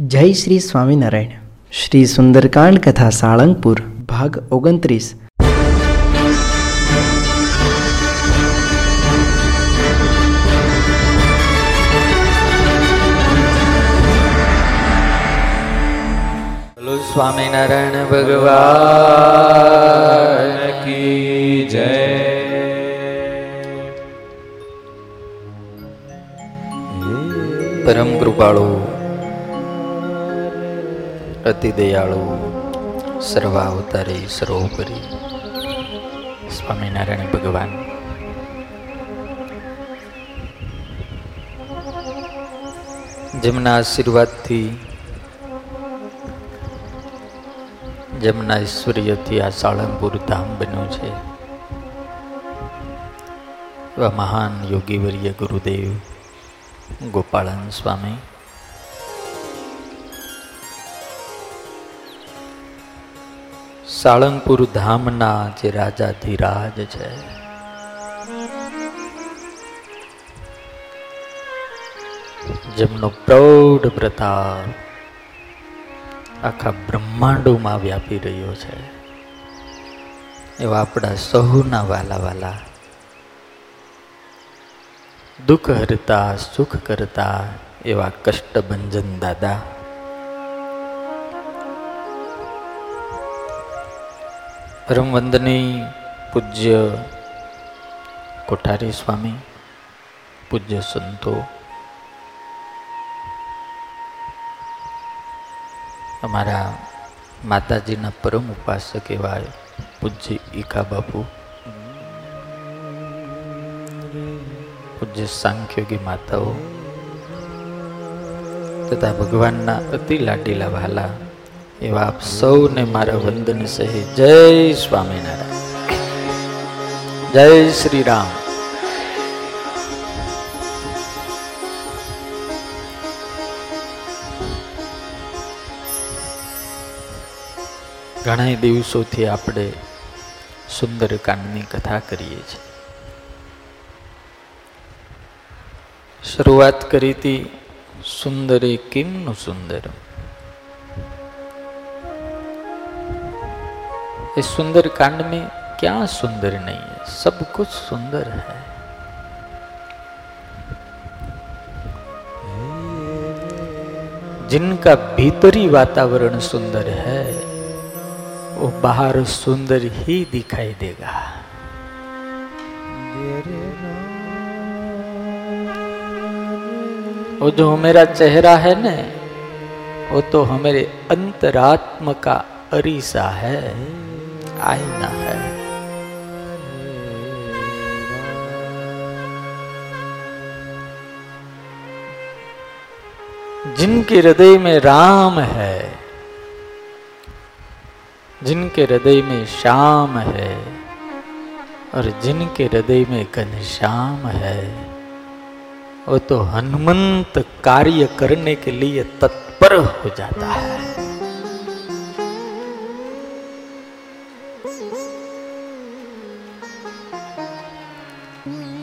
જય શ્રી સ્વામિનારાયણ. શ્રી સુંદરકાંડ કથા સાળંગપુર, ભાગ ઓગણત્રીસ. સ્વામિનારાયણ ભગવાન કી જય. પરમ કૃપાળુ. અતિ દયાળુ, સર્વાવતારી, સર્વોપરી. સ્વામિનારાયણ ભગવાન. જેમના આશીર્વાદથી, જેમના ઐશ્વર્યથી આ સાળંગપુર ધામ બન્યું છે. એવા મહાન યોગીવર્ય ગુરુદેવ ગોપાળન સ્વામી સાળંગપુર ધામના જે રાજાધિરાજ છે. જેમનો પ્રૌઢ પ્રતાપ આખા બ્રહ્માંડોમાં વ્યાપી રહ્યો છે. એવા આપણા સહુના વાલા વાલા દુઃખ હરતા, સુખ કરતા એવા કષ્ટભંજન દાદા. પરમવંદની પૂજ્ય કોઠારી સ્વામી, પૂજ્ય સંતો. અમારા માતાજીના પરમ ઉપાસક એવા પૂજ્ય ઈકા બાપુ, પૂજ્ય સાંખ્યોગી માતાઓ તથા ભગવાનના અતિ લાડીલા વાલા એવા આપ સૌને મારા વંદન સહિત જય સ્વામિનારાયણ. જય શ્રી રામ ઘણા દિવસોથી આપણે સુંદરકાંડની કથા કરીએ છીએ. શરૂઆત કરી હતી સુંદરે કિમનું સુંદર इस सुंदर कांड में क्या सुंदर नहीं है? सब कुछ सुंदर है। जिनका भीतरी वातावरण सुंदर है, वो बाहर सुंदर ही दिखाई देगा। वो जो मेरा चेहरा है ना, वो तो हमारे अंतरात्म का अरीसा है। आईना है। जिनके हृदय में राम है, जिनके हृदय में श्याम है, और जिनके हृदय में घनश्याम है, वो तो हनुमंत कार्य करने के लिए तत्पर हो जाता है।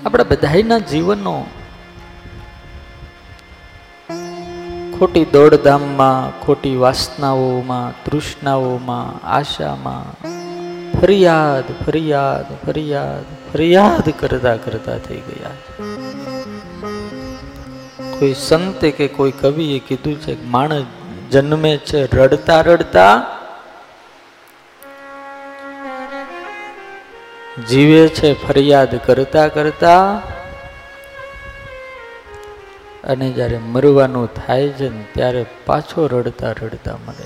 આપણા બધાના જીવનનો ખોટી દોડધામમાં, ખોટી વાસનાઓમાં, તૃષ્ણાઓમાં, આશામાં ફરિયાદ ફરિયાદ ફરિયાદ ફરિયાદ કરતા કરતા થઈ ગયા. કોઈ સંતે કે કોઈ કવિએ કીધું છે માણસ જન્મે છે રડતા રડતા જીવે છે ફરિયાદ કરતા કરતા. અને જ્યારે મરવાનું થાય છે ને ત્યારે પાછો રડતા રડતા મરે.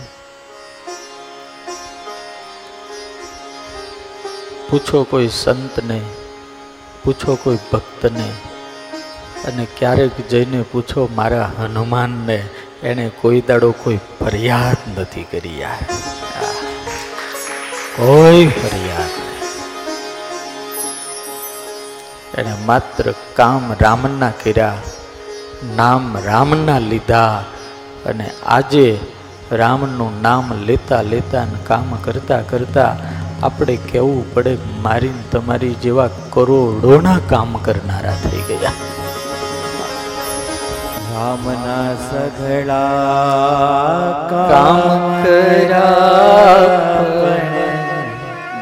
પૂછો કોઈ સંતને, પૂછો કોઈ ભક્તને, અને ક્યારેક જઈને પૂછો મારા હનુમાનને, એને કોઈ દાડો કોઈ ફરિયાદ નથી કરી યાર. કોઈ ફરિયાદ એણે માત્ર કામ રામના કર્યા નામ રામના લીધા અને આજે રામનું નામ લેતા લેતા અને કામ કરતાં કરતાં આપણે કહેવું પડે મારીને તમારી જેવા કરોડોના કામ કરનારા થઈ ગયા. રામના સઘળા કામ કરા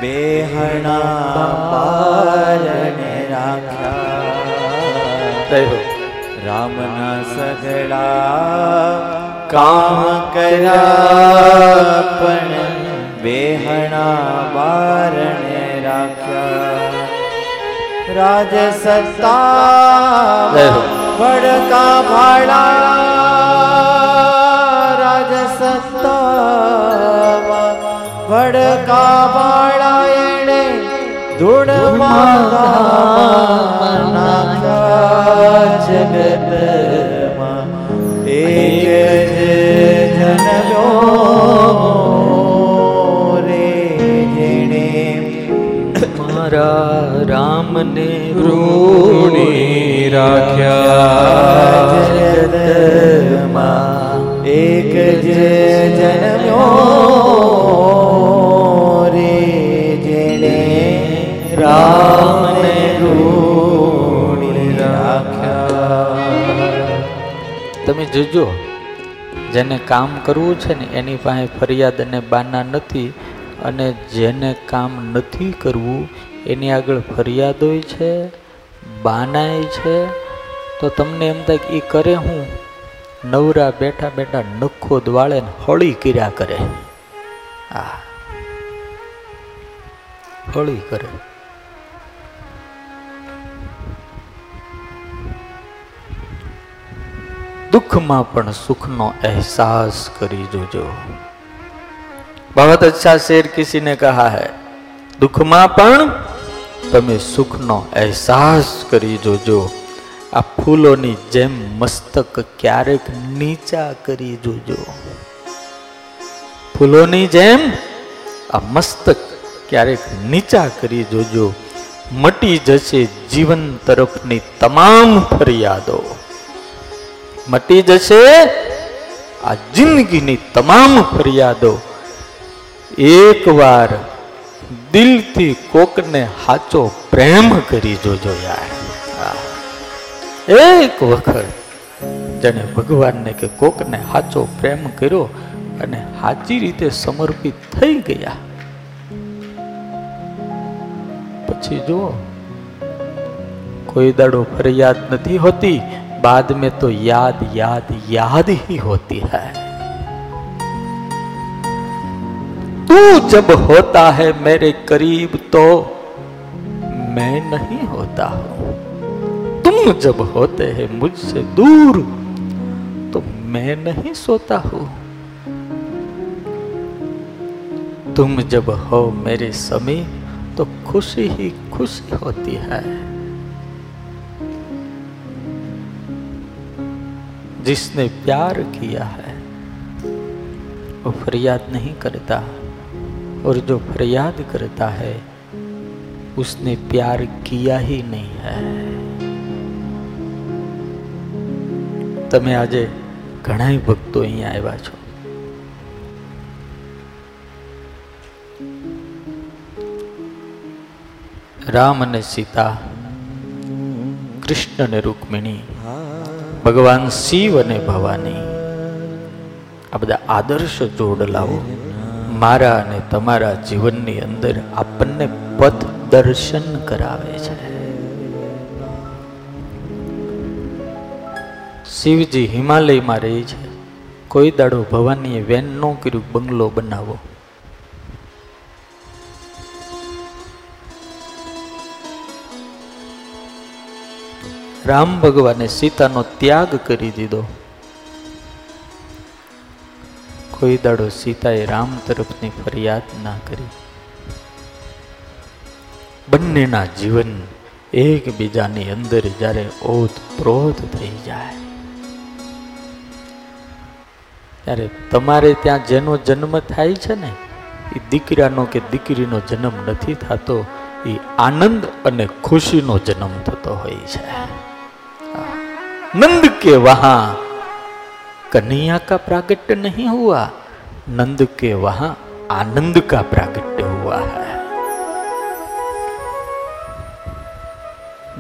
બેહણા પાર રામના સગડા કામ કર્યા પણ બેહણા બારણે રાખ્યા. રાજ સત્તા ભડકા ભાડા રાજ સત્તા ભડકા ભાડા એણે ધૂળ નાખ્યા જગતમાં એક જ જન્મ્યો રે જેણે મારા રામને ઋણી રાખ્યા જગતમાં એક જ જન્મ્યો જોજો, જેને કામ કરવું છે ને એની પાસે ફરિયાદ અને બાના નથી અને જેને કામ નથી કરવું, એની આગળ ફરિયાદોય છે, બાનાય છે, તો તમને એમ થાય કે એ કરે હું? નવરા બેઠા બેઠા નખો દ્વાળે હળી કર્યા કરે. હા હળી કરે. દુઃખમાં પણ સુખનો અહેસાસ કરી જોજો બહુત અચ્છા શેર કિસીને કહા હૈ, દુઃખમાં પણ તમે સુખનો અહેસાસ કરી જોજો આ ફૂલોની જેમ મસ્તક ક્યારેક નીચા કરી જોજો ફૂલોની જેમ આ મસ્તક ક્યારેક નીચા કરી જોજો મટી જશે જીવન તરફની તમામ ફરિયાદો. મટી જશે. આ જિંદગીની તમામ ફરિયાદો એકવાર દિલથી કોકને સાચો પ્રેમ કરી જોજો યાર. એક વખત જેને ભગવાનને કે કોકને સાચો પ્રેમ કર્યો અને સાચી રીતે સમર્પિત થઈ ગયા. પછી જુઓ, કોઈ દાડો ફરિયાદ નથી હોતી बाद में तो याद याद याद ही होती है। तू जब होता है मेरे करीब तो मैं नहीं होता हूँ। तुम जब होते हैं मुझसे दूर तो मैं नहीं सोता हूँ। तुम जब हो मेरे समीप तो खुशी ही खुशी होती है। जिसने प्यार किया है वो फरियाद नहीं करता और जो फरियाद करता है उसने प्यार किया ही नहीं है તમે આજે ઘણા ભક્તો અહીંયા આવ્યા છો રામ અને સીતા કૃષ્ણ અને રૂકમિણી ભગવાન શિવ અને ભવાની. આ બધા આદર્શ જોડલાઓ મારા અને તમારા જીવનની અંદર આપણને પથ દર્શન કરાવે છે. શિવજી હિમાલયમાં રહે છે. કોઈ દાડો ભવાનીએ વેન ન કર્યું બંગલો બનાવો. રામ ભગવાને સીતાનો ત્યાગ કરી દીધો. કોઈ દાડો સીતાએ રામ તરફની ફરિયાદ ના કરી. બંનેના જીવન એકબીજાની અંદર જ્યારે ઓતપ્રોત થઈ જાય. ત્યારે તમારે ત્યાં જેનો જન્મ થાય છે ને, એ દીકરાનો કે દીકરીનો જન્મ નથી થતો, એ આનંદ અને ખુશીનો જન્મ થતો હોય છે. नंद के वहां कन्हैया का प्रागट्य नहीं हुआ नंद के वहां आनंद का प्रागट्य हुआ है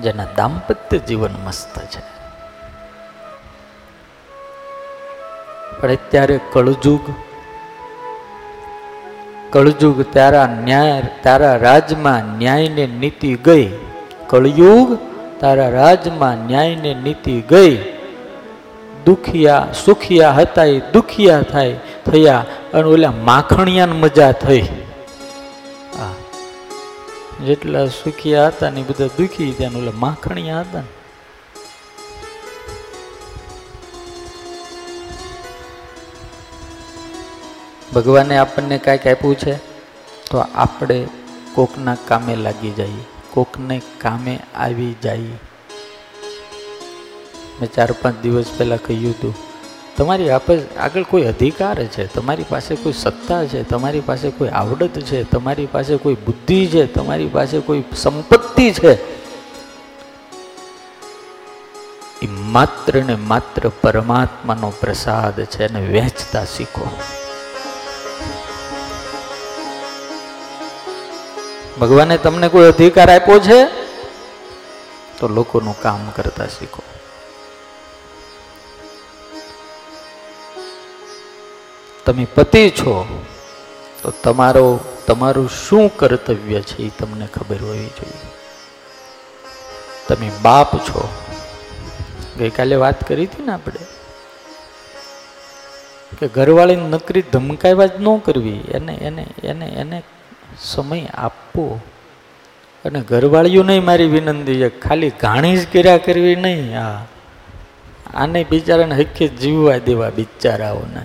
જેના દાંપત્ય જીવન મસ્ત છે પણ અત્યારે કળજુગ કળજુગ તારા ન્યાય તારા રાજમાં ન્યાયને નીતિ ગઈ કળયુગ તારા રાજમાં ન્યાયને નીતિ ગઈ. દુખિયા, સુખિયા હતા, એ દુખિયા થાય, થયા, અને ઓલા માખણિયાને મજા થઈ. જેટલા સુખિયા હતા ને બધા દુખી ત્યાં ઓલા માખણિયા હતા ને. ભગવાને આપણને કાંઈક આપ્યું છે? તો આપણે કોકના કામે લાગી જઈએ. કોકને કામે આવી જાય. મેં ચાર પાંચ દિવસ પહેલાં કહ્યું હતું, તમારી આગળ કોઈ અધિકાર છે? તમારી પાસે કોઈ સત્તા છે? તમારી પાસે કોઈ આવડત છે? તમારી પાસે કોઈ બુદ્ધિ છે? તમારી પાસે કોઈ સંપત્તિ છે? એ માત્ર ને માત્ર પરમાત્માનો પ્રસાદ છે અને વહેંચતા શીખો. ભગવાને તમને કોઈ અધિકાર આપ્યો છે? તો લોકોનું કામ કરતા શીખો. તમે પતિ છો, તો તમારો, તમારું શું કર્તવ્ય છે એ તમને ખબર હોવી જોઈએ. તમે બાપ છો. ગઈકાલે વાત કરી હતી ને આપણે, કે ઘરવાળીને નકરી ધમકાવ્યા જ ન કરવી. એને એને એને એને સમય આપવો. અને ઘરવાળીઓ નહીં મારી વિનંતી છે, ખાલી ઘાણી જ કર્યા કરવી નહીં. આ, આને બિચારાને હકે જીવવા દેવા બિચારાઓને.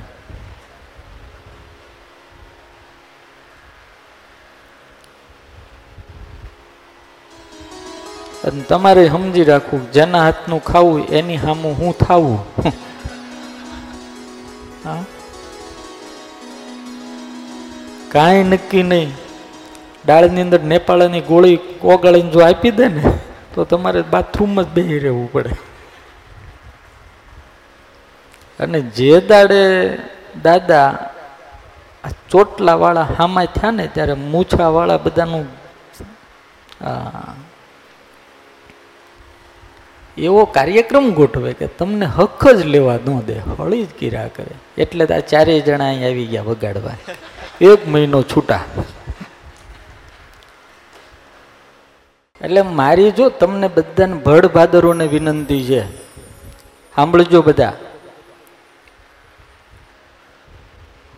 અને તમારે સમજી રાખવું, જેના હાથનું ખાવું, એની સામું હું થાવું. કાંઈ નક્કી નહીં. ડાળની અંદર નેપાળની ગોળી ઓગળીને જો આપી દે ને, તો તમારે બાથરૂમમાં જ બેસી રહેવું પડે. અને જે દાડે દાદા ચોટલાવાળા ચોટલા વાળા હામાં થયા ને, ત્યારે મૂછાવાળા બધાનું એવો કાર્યક્રમ ગોઠવે કે તમને હક જ લેવા ન દે, હળી જ કીરા કરે. એટલે આ ચારેય જણા અહીં આવી ગયા વગાડવા. એક મહિનો છૂટા. એટલે મારી જો તમને બધાને ભડ ભાદરોને વિનંતી છે. સાંભળજો બધા.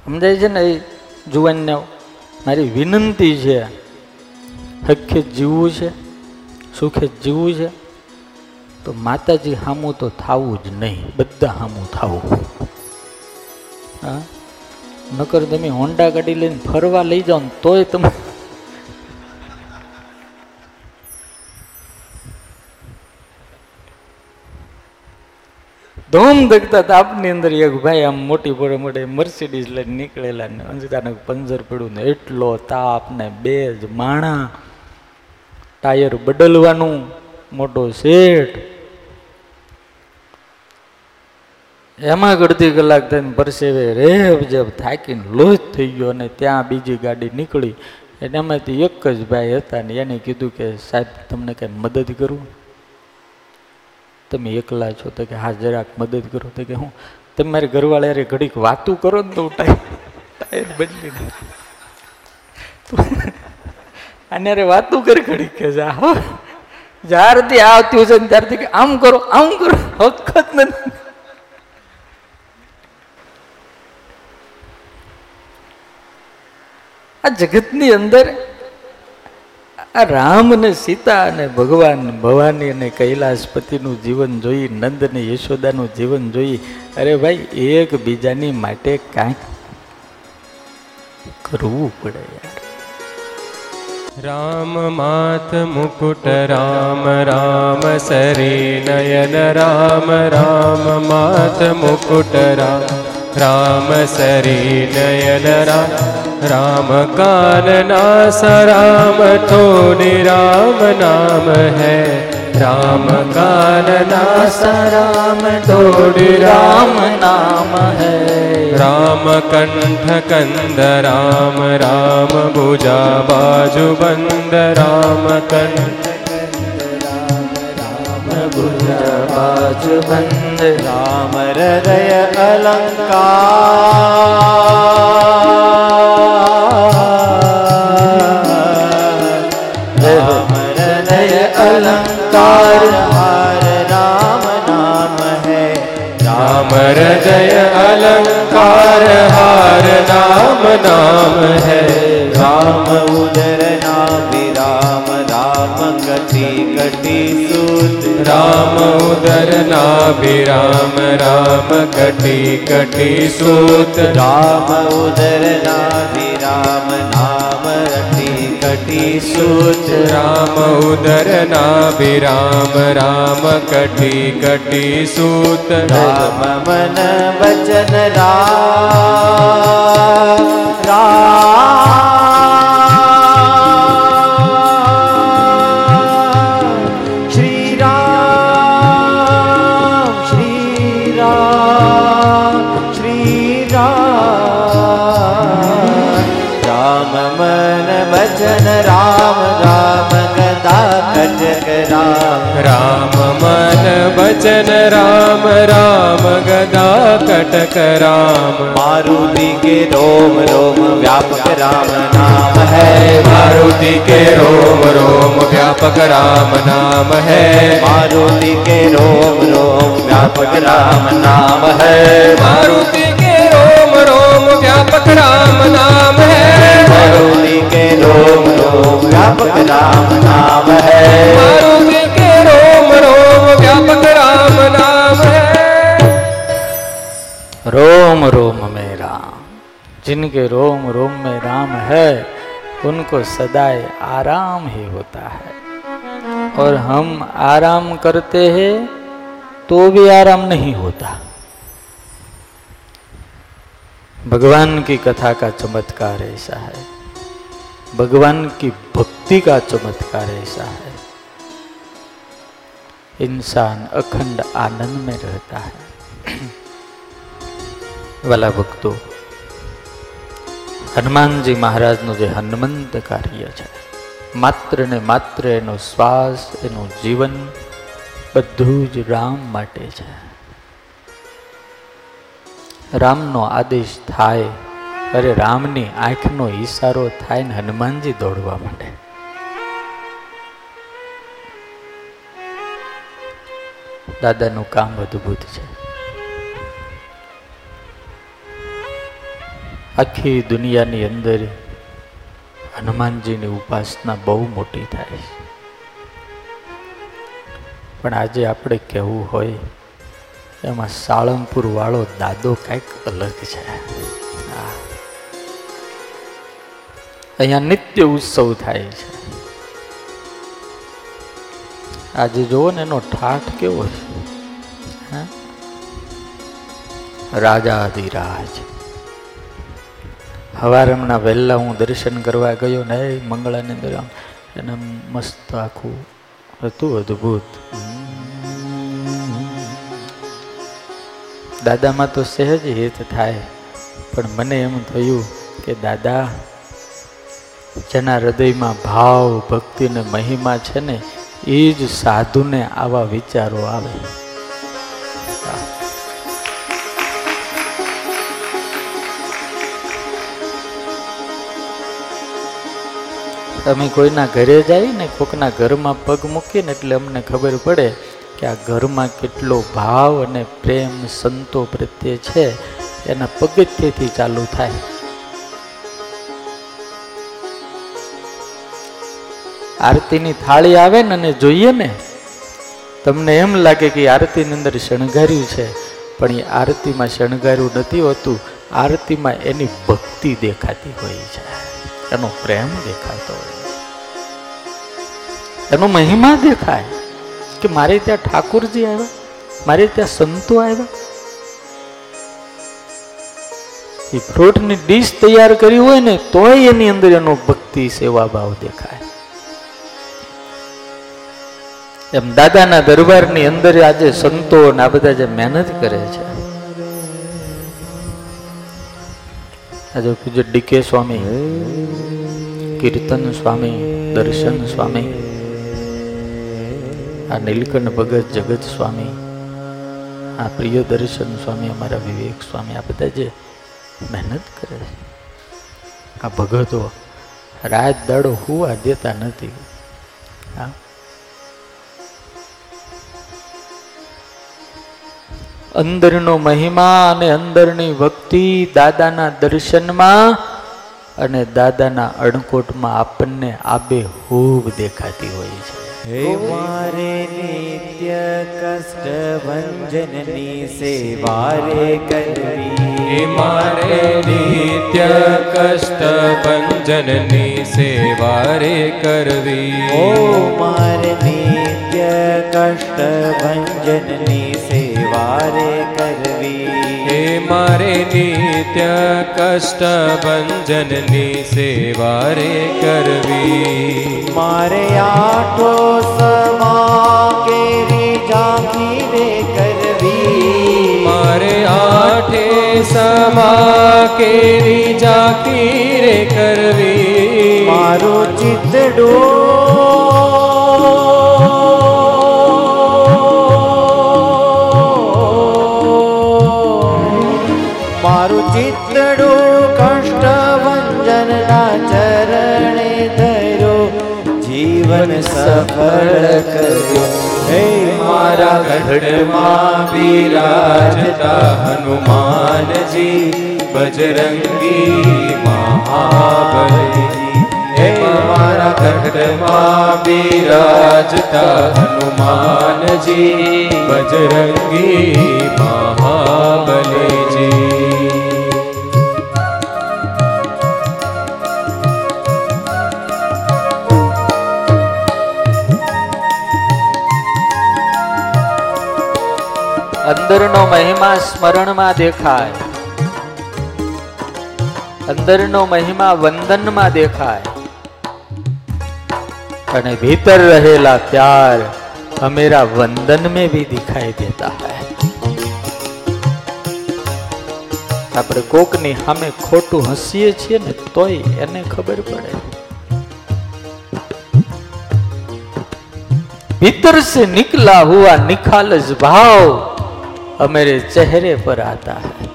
સમજાય છે ને એ જુવાનને મારી વિનંતી છે. હખે જીવવું છે, સુખે જીવવું છે. તો માતાજી હામું તો થવું જ નહીં, બધા હામું થવું. હા? નકર તમે હોન્ડા ગાડી લઈને ફરવા લઈ જાઓ ને તોય તમે ધૂમ ધકતા તાપની અંદર એક ભાઈ આમ મોટી પડે મોટે મર્સિડીઝ લઈને નીકળેલા ને અંજતાને પંજર પડ્યું ને એટલો તાપ ને બે જ માણા, ટાયર બદલવાનું, મોટો શેઠ. એમાં અડધી કલાક થઈને પરસેવે રેબ જેબ થાકીને લોજ થઈ ગયો અને ત્યાં બીજી ગાડી નીકળી. એટલે એમાંથી એક જ ભાઈ હતા ને એને કીધું કે સાહેબ, તમને કંઈ મદદ કરું? તમે એકલા છો તો કે હા, જરાક મદદ કરો તો કે હું તમે મારી ઘરવાળા યારે ઘડીક વાતું કરો ને તો હું ટાયર બદલી અને અરે વાતું કરી ઘડીક કે જા જ્યારથી આવતી છે ને ત્યારથી કે આમ કરો આમ કરો. હકત નથી. આ જગતની અંદર આ રામ ને સીતા અને ભગવાન, ભવાની અને કૈલાસપતિનું જીવન જોઈ, નંદ ને યશોદાનું જીવન જોઈ, અરે ભાઈ એક બીજાની માટે કાંઈક કરવું પડે યાર. રામ માત મુકુટ, રામ રામ, સરી, નયન, રામ રામ માત મુકુટ, રામ. રામ શરી નયન રામ રામ કાનના સરામ થોડે રામ નામ હૈ. રામ કાનના સરામ થોડે રામ નામ હૈ. રામ કંઠ કંદ, રામ રામ ભુજા બાજુ બંદ રામ કંઠ राम कंठ भुजा बाजु बंद राम हृदय अलंकार राम हृदय अलंकार हार राम नाम है राम हृदय अलंकार हार नाम नाम है राम उदर उदर नाभिराम राम कटी कटी सूत राम उदर नाभिराम नाम रटी कटी सूत राम उदर नाभिराम राम कटी कटी सूत राम मन वचन राम राम मन वचन राम राम गदा कटक राम। मारुति के रोम रोम व्यापक राम नाम है। मारुति के रोम रोम व्यापक राम नाम है। मारुति के रोम रोम व्यापक राम नाम है। मारुति के रोम रोम व्यापक राम नाम है। मारुति के रोम रोम व्यापक राम नाम है। मारुति के व्यापक राम नाम है। रोम रोम में राम। जिनके रोम रोम में राम है, उनको सदाए आराम ही होता है। और हम आराम करते हैं तो भी आराम नहीं होता। भगवान की कथा का चमत्कार ऐसा है। भगवान की भक्ति का चमत्कार ऐसा है। इंसान अखंड आनंद में रहता है વાલા ભક્તો હનુમાનજી મહારાજનું જે હનુમંત કાર્ય છે માત્ર ને માત્ર એનો શ્વાસ એનું જીવન બધું જ રામ માટે છે રામનો આદેશ થાય અરે રામની આંખનો ઈશારો થાય ને હનુમાનજી દોડવા માટે દાદાનું કામ અદ્ભુત છે. આખી દુનિયાની અંદર હનુમાનજીની ઉપાસના બહુ મોટી થાય છે. પણ આજે આપણે કહેવું હોય, એમાં સાળંગપુર વાળો દાદો કંઈક અલગ છે. અહીંયા નિત્ય ઉત્સવ થાય છે. આજે જુઓ ને, એનો ઠાઠ કેવો છે? રાજા અધિરાજ સવારે હમણાં વહેલા હું દર્શન કરવા ગયો ને મંગળાની અંદર એને મસ્ત આખું હતું અદ્ભુત. દાદામાં તો સહેજ હિત થાય, પણ મને એમ થયું કે દાદા, જેના હૃદયમાં ભાવ, ભક્તિ ને મહિમા છે ને એ જ સાધુને આવા વિચારો આવે. તમે કોઈના ઘરે જઈએ ને કોકના ઘરમાં પગ મૂકીને, એટલે અમને ખબર પડે કે આ ઘરમાં કેટલો ભાવ અને પ્રેમ સંતો પ્રત્યે છે. એના પગથિયેથી ચાલુ થાય. આરતીની થાળી આવે ને અને જોઈએ ને, તમને એમ લાગે કે આરતીની અંદર શણગાર્યું છે, પણ એ આરતીમાં શણગાર્યું નથી હોતું. આરતીમાં એની ભક્તિ દેખાતી હોય છે. એનો પ્રેમ દેખાતો હોય એનો મહિમા દેખાય કે મારે ત્યાં ઠાકુરજી આવ્યા, મારે ત્યાં સંતો આવ્યા. એ ફ્રૂટની ડીશ તૈયાર કરી હોય ને, તોય એની અંદર એનો ભક્તિ સેવા ભાવ દેખાય. એમ દાદાના દરબારની અંદર આજે સંતો ને આ બધા જે મહેનત કરે છે. આજે પૂજ્ય ડીકે સ્વામી, કીર્તન સ્વામી, દર્શન સ્વામી, આ નીલકંઠ ભગત જગત સ્વામી, આ પ્રિય દર્શન સ્વામી, અમારા વિવેક સ્વામી, આ બધા જે મહેનત કરે છે. આ ભગતો રાત દાડો હુવા દેતા નથી. હા. અંદરનો મહિમા અને અંદરની ભક્તિ દાદાના દર્શનમાં અને દાદાના અણકોટમાં આપણને આબે હૂબ દેખાતી હોય છે. હે મારે નિત્ય કષ્ટ ભંજનની સેવા રે કરવી. હે મારે નિત્ય કષ્ટ ભંજનની સેવા રે કરવી. ઓ મારે નિત્ય કષ્ટ ભંજનની સેવા રે કરવી હે મારે નિત્ય કષ્ટ ભંજનની સેવા રે કરવી મારે આઠો સમા કેરી ઝાંખી રે કરવી મારે આઠે સમા કેરી જાકી રે કરવી મારો ચિતડો મારું કર્યો હે મારા ગઢમાં બિરાજતા હનુમાનજી, બજરંગી મહાબલી. હે મારા ગઢમાં બિરાજતા હનુમાનજી, બજરંગી મહાબલીજી. અંદરનો મહિમા સ્મરણમાં દેખાય. અંદરનો મહિમા વંદનમાં દેખાય. અને ભીતર રહેલા પ્યાર હમેરા વંદન મેં ભી દિખાઈ દેતા હૈ. આપણે કોકની સામે ખોટું હસીએ છીએ ને તોય એને ખબર પડે. ભીતર સે નિકલા હુઆ નિખાલસ ભાવ. भाव हमारे चेहरे पर आता है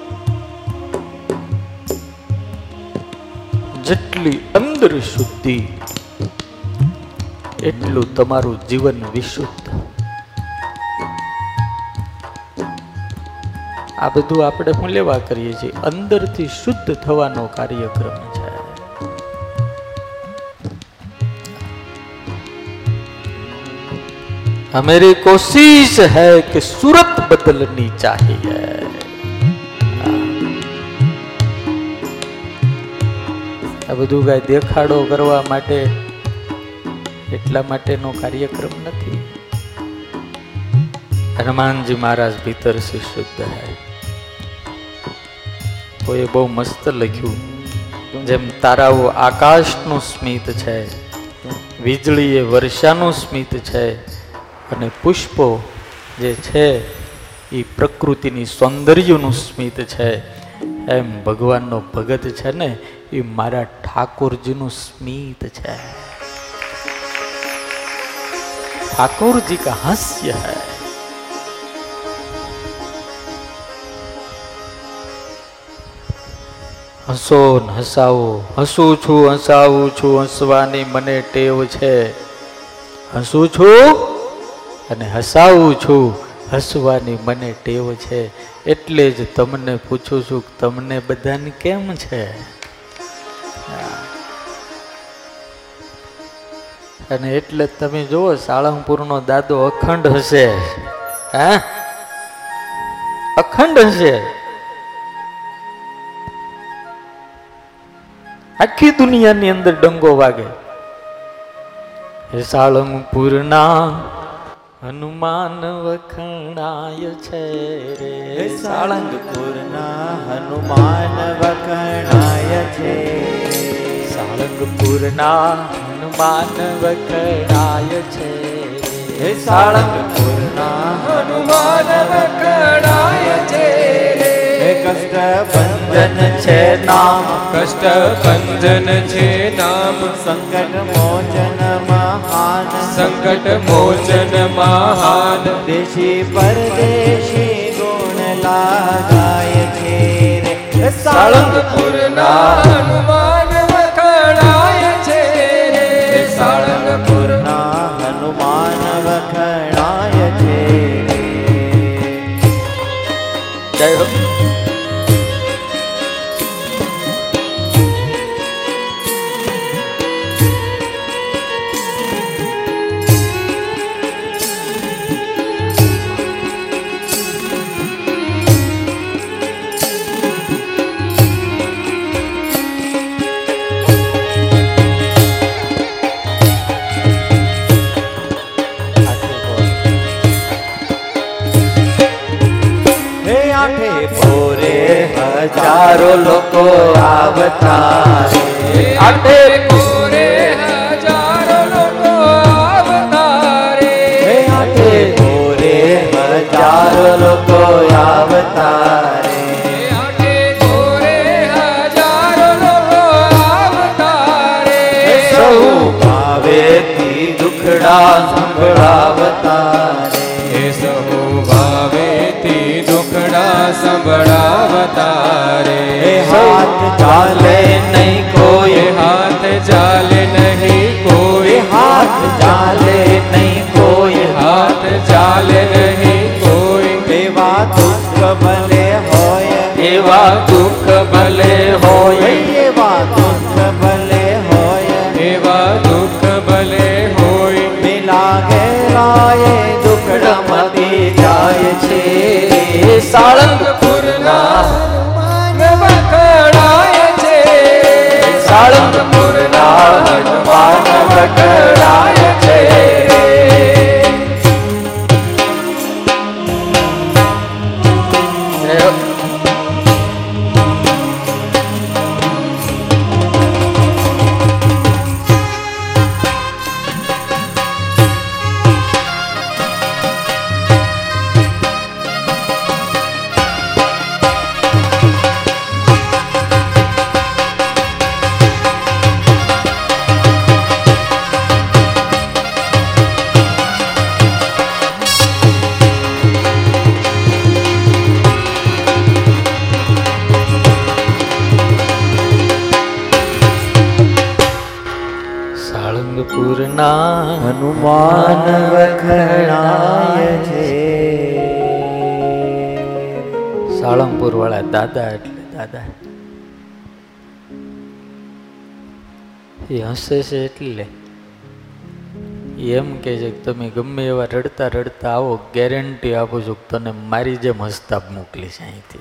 જેટલી અંદર શુદ્ધિ એટલું તમારું જીવન વિશુદ્ધ આ બધું આપણે શું લેવા કરીએ છીએ અંદરથી શુદ્ધ થવાનો કાર્યક્રમ છે हमारी कोशिश है कि सूरत बदलनी चाहिए આ બધું કઈ દેખાડો કરવા માટે એટલા માટેનો કાર્યક્રમ નથી હનુમાનજી મહારાજ ભીતર સે શુદ્ધ હૈ કોઈએ બહુ મસ્ત લખ્યું જેમ તારાઓ આકાશનું સ્મિત છે વીજળી એ વર્ષાનું સ્મિત છે અને પુષ્પો જે છે, એ પ્રકૃતિની સૌંદર્યનું સ્મિત છે. એમ ભગવાનનો ભગત છે ને, એ મારા ઠાકોરજીનું સ્મિત છે. ઠાકોરજી કા હાસ્ય હૈ. હસો ને હસાવો, હસું છું, હસાવું છું, હસવાની મને ટેવ છે. હસું છું? અને હસાવું છું. હસવાની મને ટેવ છે. એટલે જ તમને પૂછું છું તમને બધાને કેમ છે? અને એટલે તમે જુઓ, સાળંગપુરનો દાદો અખંડ હશે. હે? અખંડ હશે. આખી દુનિયાની અંદર ડંગો વાગે. સાળંગપુરના હનુમાન વખણાય છે રે સાળંગપુરના હનુમાન વખણાય છે સાળંગપુરના હનુમાન વખણાય છે હે સાળંગપુરના હનુમાન વખણાય છે હે કષ્ટ ભંજન છે નામ. કષ્ટ ભંજન છે નામ. સંકટ મોચન મહાન. સંકટ મોચન મહાન. દેશી પરદેશી ગુણ લાગાય છે સાળંગપુર ના હનુમાન હજારો લોકો આવતા રે. કોરે હજારો લોકો આવતા રે. આટે કોરે હજારો લોકો આવતા રે. સૌ ભાવેથી દુખડા સંભળાવતા ભાવેથી દુખડા સંભળાવતા રે હે હાથ ચાલે નહીં કોઈ એ હાથ ચાલે નહીં કોઈ હે હાથ ચાલે નહીં કોઈ હાથ ચાલે નહીં કોઈ એવા દુઃખ ભલે હોય એવા દુઃખ ભલે જાય છે. સાળંગપુરના વખણાય છે. સાળંગપુરના હનુમાન વખણાય છે એ હસે છે એટલે. એમ કે છે કે તમે ગમે એવા રડતા રડતા આવો ગેરંટી આપું છું તને મારી જેમ હસતા મોકલીશ અહીંથી.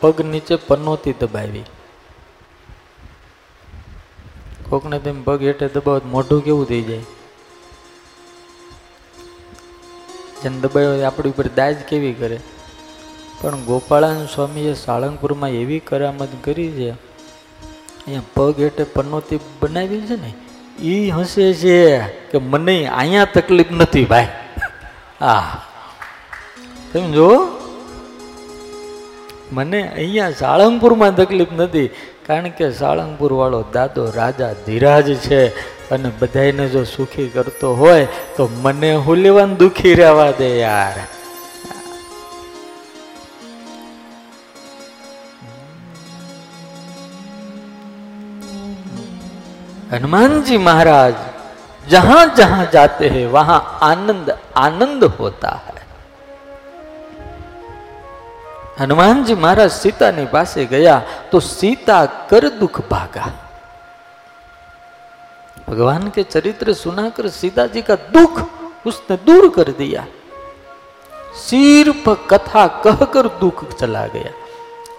પગ નીચે પનોતી દબાવી. કોકને તેમ પગ હેઠે દબાવો મોઢું કેવું થઈ જાય? જેને દબાવ્યો આપણી ઉપર દાજ કેવી કરે? પણ ગોપાળાન સ્વામીએ સાળંગપુરમાં એવી કરામત કરી છે, અહીંયા પગ હેઠે પનોતી બનાવી છે ને એ હસે છે કે મને અહીંયા તકલીફ નથી ભાઈ. હા સમજો મને અહીંયા સાળંગપુરમાં તકલીફ નથી, કારણ કે સાળંગપુર વાળો દાદો રાજા ધીરાજ છે અને બધાને જો સુખી કરતો હોય તો મને હું લેવાનું દુખી રહેવા દે યાર. हनुमान जी महाराज जहां जहां जाते हैं वहां आनंद आनंद होता है हनुमान जी महाराज सीता ने पासे गया तो सीता कर दुख भागा भगवान के चरित्र सुनाकर सीता जी का दुख उसने दूर कर दिया સિર્ફ કથા કહકર દુઃખ ચલા ગયા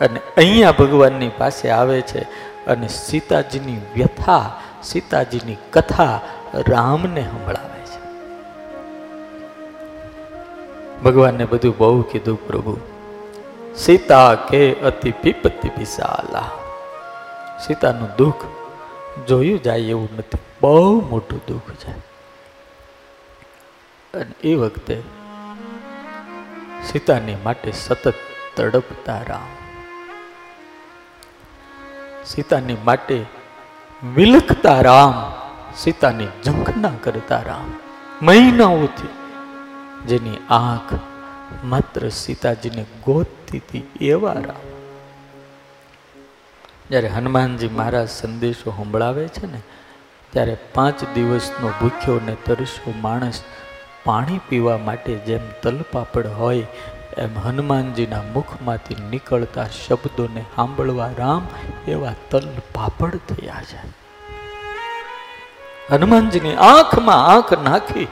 અને અહીંયા ભગવાનની પાસે આવે છે અને સીતાજીની વ્યથા, સીતાજીની કથા રામને સંભળાવે છે. ભગવાનને બધું બહુ કીધું, પ્રભુ. સીતા કે અતિ પીપતિ વિશાલા. સીતાનું દુઃખ જોયું જાય એવું નથી. બહુ મોટું દુઃખ છે. અને એ વખતે સીતાની માટે સતત તડપતા રામ. સીતાની માટે વિલખતા રામ, સીતાની ઝંખના કરતા રામ. મહિનાઓથી જેની આંખ માત્ર સીતાજીને ગોતતી હતી એવા રામ. જ્યારે હનુમાનજી મહારાજ સંદેશો સંભળાવે છે ને, ત્યારે પાંચ દિવસનો ભૂખ્યો ને તરસ્યો માણસ પાણી પીવા માટે જેમ તલપાપડ હોય એમ હનુમાનજીના મુખમાંથી નીકળતા શબ્દોને સાંભળવા રામ એવા તલ પાપડ થયા છે. હનુમાનજીની આંખમાં આંખ નાખી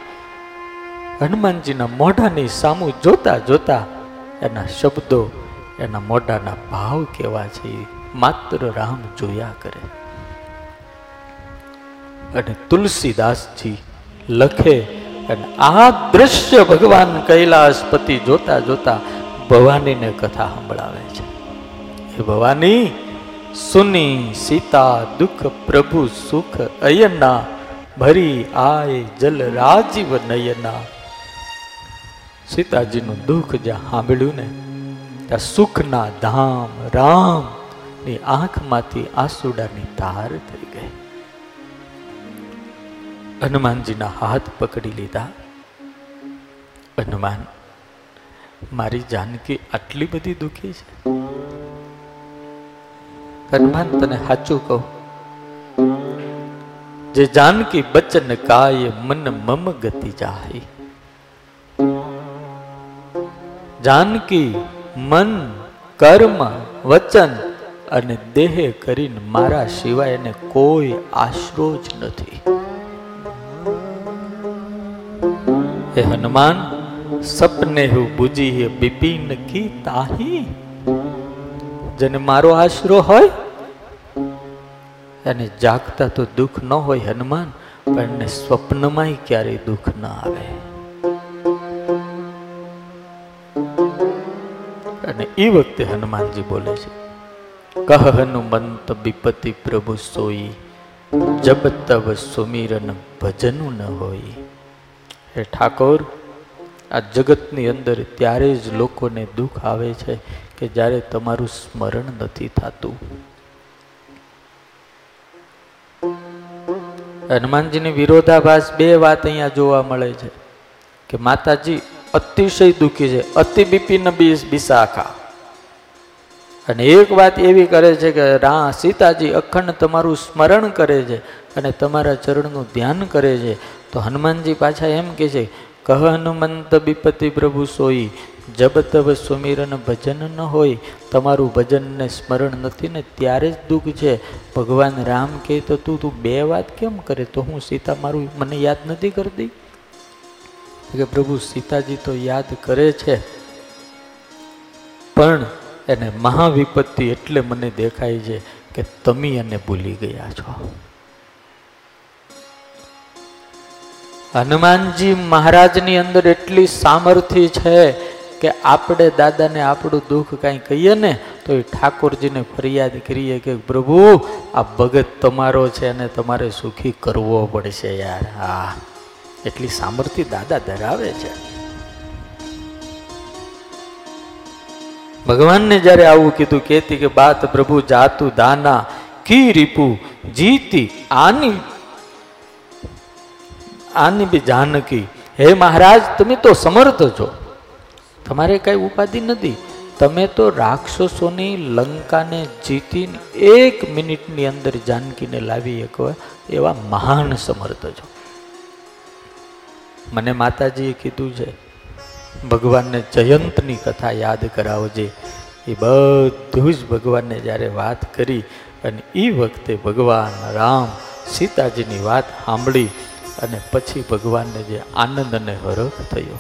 હનુમાનજીના મોઢાની સામું જોતા જોતા એના શબ્દો એના મોઢાના ભાવ કેવા છે માત્ર રામ જોયા કરે. અને તુલસીદાસજી લખે આ દ્રશ્ય ભગવાન કૈલાસપતિ જોતા જોતા ભવાનીને કથા સંભળાવે છે. એ ભવાની સુની સીતા દુઃખ પ્રભુ સુખ અયના, ભરી આય જલ રાજીવ નયના. સીતાજીનું દુઃખ જ્યાં સાંભળ્યું ને, ત્યાં સુખના ધામ રામની આંખમાંથી આસુડાની ધાર થઈ હનુમાનજીના હાથ પકડી લીધા. હનુમાન, મારી જાનકી આટલી બધી દુઃખી છે? હનુમાન, તને સાચું કહું. જે જાનકી બચન કાય મન મમ ગતિ જાય જાનકી મન, કર્મ, વચન અને દેહ કરીને મારા સિવાય કોઈ આશરો જ નથી. હે હનુમાન, સપને હું બુજી હે બિપિન કી તાહી? જેને મારો આશરો હોય, એને જાગતા તો દુઃખ ન હોય હનુમાન, પણ એને સ્વપ્નમાંય ક્યારેય દુઃખ ન આવે. અને એ વખતે હનુમાનજી બોલે છે કહ હનુમંત વિપતિ પ્રભુ સોઈ, જબ તબ સુમિરન ભજનું ન હોય. હે ઠાકોર, આ જગતની અંદર ત્યારે જ લોકોને દુઃખ આવે છે કે જ્યારે તમારું સ્મરણ નથી થતું. હનુમાનજીની વિરોધાભાસ બે વાત અહીંયા જોવા મળે છે કે માતાજી અતિશય દુઃખી છે, અતિ બિપિન બિસાખા. અને એક વાત એવી કરે છે કે રા સીતાજી અખંડ તમારું સ્મરણ કરે છે અને તમારા ચરણનું ધ્યાન કરે છે. તો હનુમાનજી પાછા એમ કે છે, કહ હનુમંત બિપતિ પ્રભુ સોઈ, જબ તબ સુમિરન ભજન ન હોય, તમારું ભજન ને સ્મરણ નથી ને ત્યારે જ દુઃખ છે. ભગવાન રામ કહે, તો તું તું બે વાત કેમ કરે? તો હું સીતા મારું મને યાદ નથી કરતી? કે પ્રભુ, સીતાજી તો યાદ કરે છે, પણ એને મહાવિપત્તિ એટલે મને દેખાય છે કે તમે એને ભૂલી ગયા છો. હનુમાનજી મહારાજની અંદર એટલી સામર્થ્ય છે કે આપણે દાદાને આપણું દુઃખ કાંઈ કહીએ ને, તો એ ઠાકોરજીને ફરિયાદ કરીએ કે, પ્રભુ, આ ભગત તમારો છે અને તમારે સુખી કરવો પડશે યાર. હા, એટલી સામર્થ્ય દાદા ધરાવે છે. ભગવાનને જ્યારે આવું કીધું કેતી કે, બાત પ્રભુ જાતું દાના, કી રીપુ, જીતી આની આની બી જાનકી. હે મહારાજ, તમે તો સમર્થ છો. તમારે કાંઈ ઉપાધિ નથી. તમે તો રાક્ષસોની લંકાને જીતીને એક મિનિટની અંદર જાનકીને લાવી શકો એવા મહાન સમર્થ છો. મને માતાજીએ કીધું છે, ભગવાનને જયંતની કથા યાદ કરાવજે. એ બધું જ ભગવાનને જ્યારે વાત કરી અને એ વખતે ભગવાન રામ સીતાજીની વાત સાંભળી અને પછી ભગવાનને જે આનંદ અને હરખ થયો.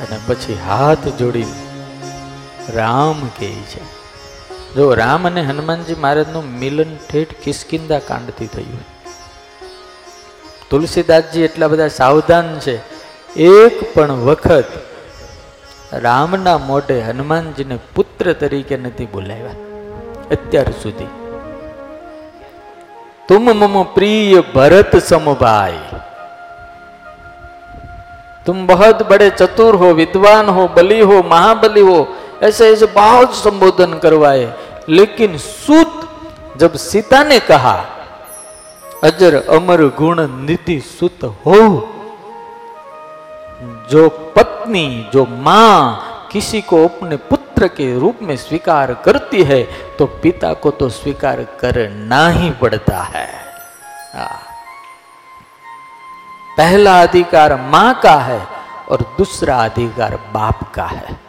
અને પછી હાથ જોડી રામ કહે છે. જો રામ અને હનુમાનજી મહારાજનું મિલન ઠેઠ કિસ્કિંદા કાંડથી થયું. તુલસીદાસજી એટલા બધા સાવધાન છે. એક પણ વખત રામના મોઢે હનુમાનજીને પુત્ર તરીકે નથી બોલાવ્યા અત્યાર સુધી. तुम मम प्रिय भरत समभाई तुम बहुत बड़े चतुर हो, विद्वान हो, बलि हो, महाबली हो, ऐसे ऐसे बहुत संबोधन करवाए। लेकिन सूत जब सीता ने कहा, अजर अमर गुण निधि सुत हो, जो पत्नी, जो माँ, किसी को अपने पुत्र पुत्र के रूप में स्वीकार करती है तो पिता को तो स्वीकार करना ही पड़ता है। आ, पहला अधिकार माँ का है और दूसरा अधिकार बाप का है।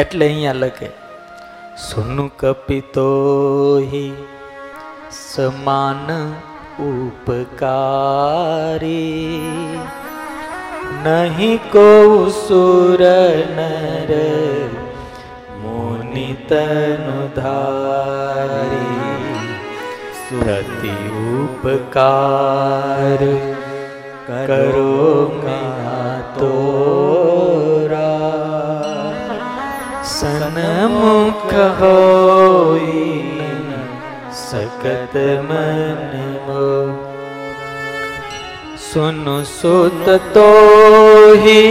એટલે અહીંયા सुन સુનુ ही समान उपकारी નહીં કો સુર નર મુનિ તનુ ધારી સુરતિ ઉપકાર કરુંગા તોરા સનમુખ હોઈ સકત મન सुन सुत तो ही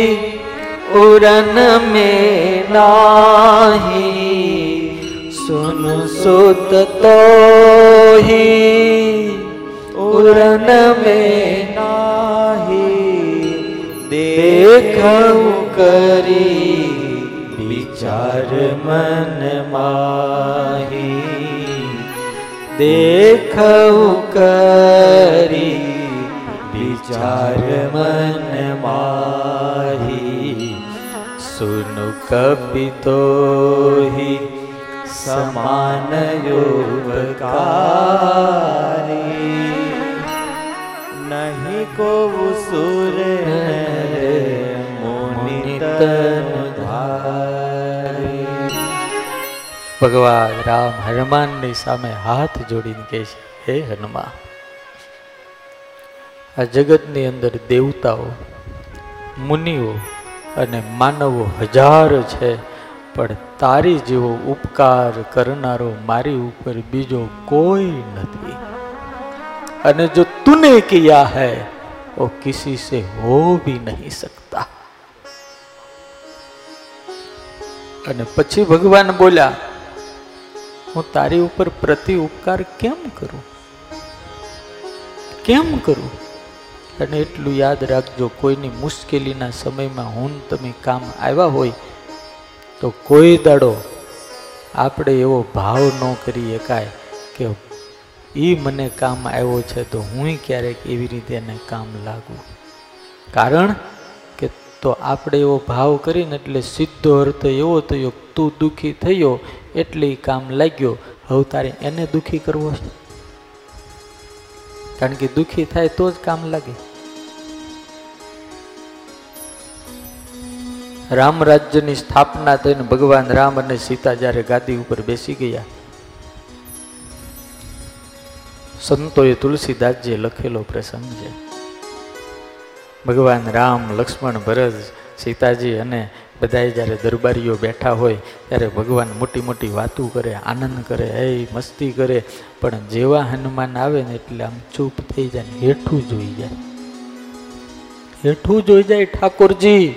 उरन में नाही सुन सुत तो ही उरन में नाही देखऊ करी विचार मन माही देखऊ करी વિચાર મન માહી સુનુ કપિતો સમાન યોગકારી નહીં કો સુર ભગવાન રામ હનુમાનની સામે હાથ જોડીને કહે છે હે હનુમાન આ જગતની અંદર દેવતાઓ, મુનિઓ અને માનવો હજાર છે, પણ તારી જેવો ઉપકાર કરનારો મારી ઉપર બીજો કોઈ નથી. અને જો તુને કિયા હૈ વો કિસી સે હો ભી નહીં સકતા. અને પછી ભગવાન બોલ્યા, હું તારી ઉપર પ્રતિ ઉપકાર કેમ કરું? કેમ કરું? અને એટલું યાદ રાખજો, કોઈની મુશ્કેલીના સમયમાં હું તમે કામ આવ્યા હોય તો કોઈ દાડો આપણે એવો ભાવ ન કરી શકાય કે એ મને કામ આવ્યો છે તો હું ક્યારેક એવી રીતે એને કામ લાગુ. કારણ કે તો આપણે એવો ભાવ કરીને એટલે સીધો અર્થ એવો થયો તું દુઃખી થયો એટલે કામ લાગ્યો, હવે તારે એને દુઃખી કરવો છે? કારણ કે દુઃખી થાય તો જ કામ લાગે. રામ રાજ્યની સ્થાપના થઈને ભગવાન રામ અને સીતા જ્યારે ગાદી ઉપર બેસી ગયા, સંતોએ તુલસીદાસજીએ લખેલો પ્રસંગ છે. ભગવાન રામ, લક્ષ્મણ, ભરત, સીતાજી અને બધાએ જ્યારે દરબારીઓ બેઠા હોય ત્યારે ભગવાન મોટી મોટી વાતો કરે, આનંદ કરે, હે, મસ્તી કરે, પણ જેવા હનુમાન આવે ને એટલે આમ ચૂપ થઈ જાય હેઠું જોઈ જાય. હેઠું જોઈ જાય ઠાકોરજી.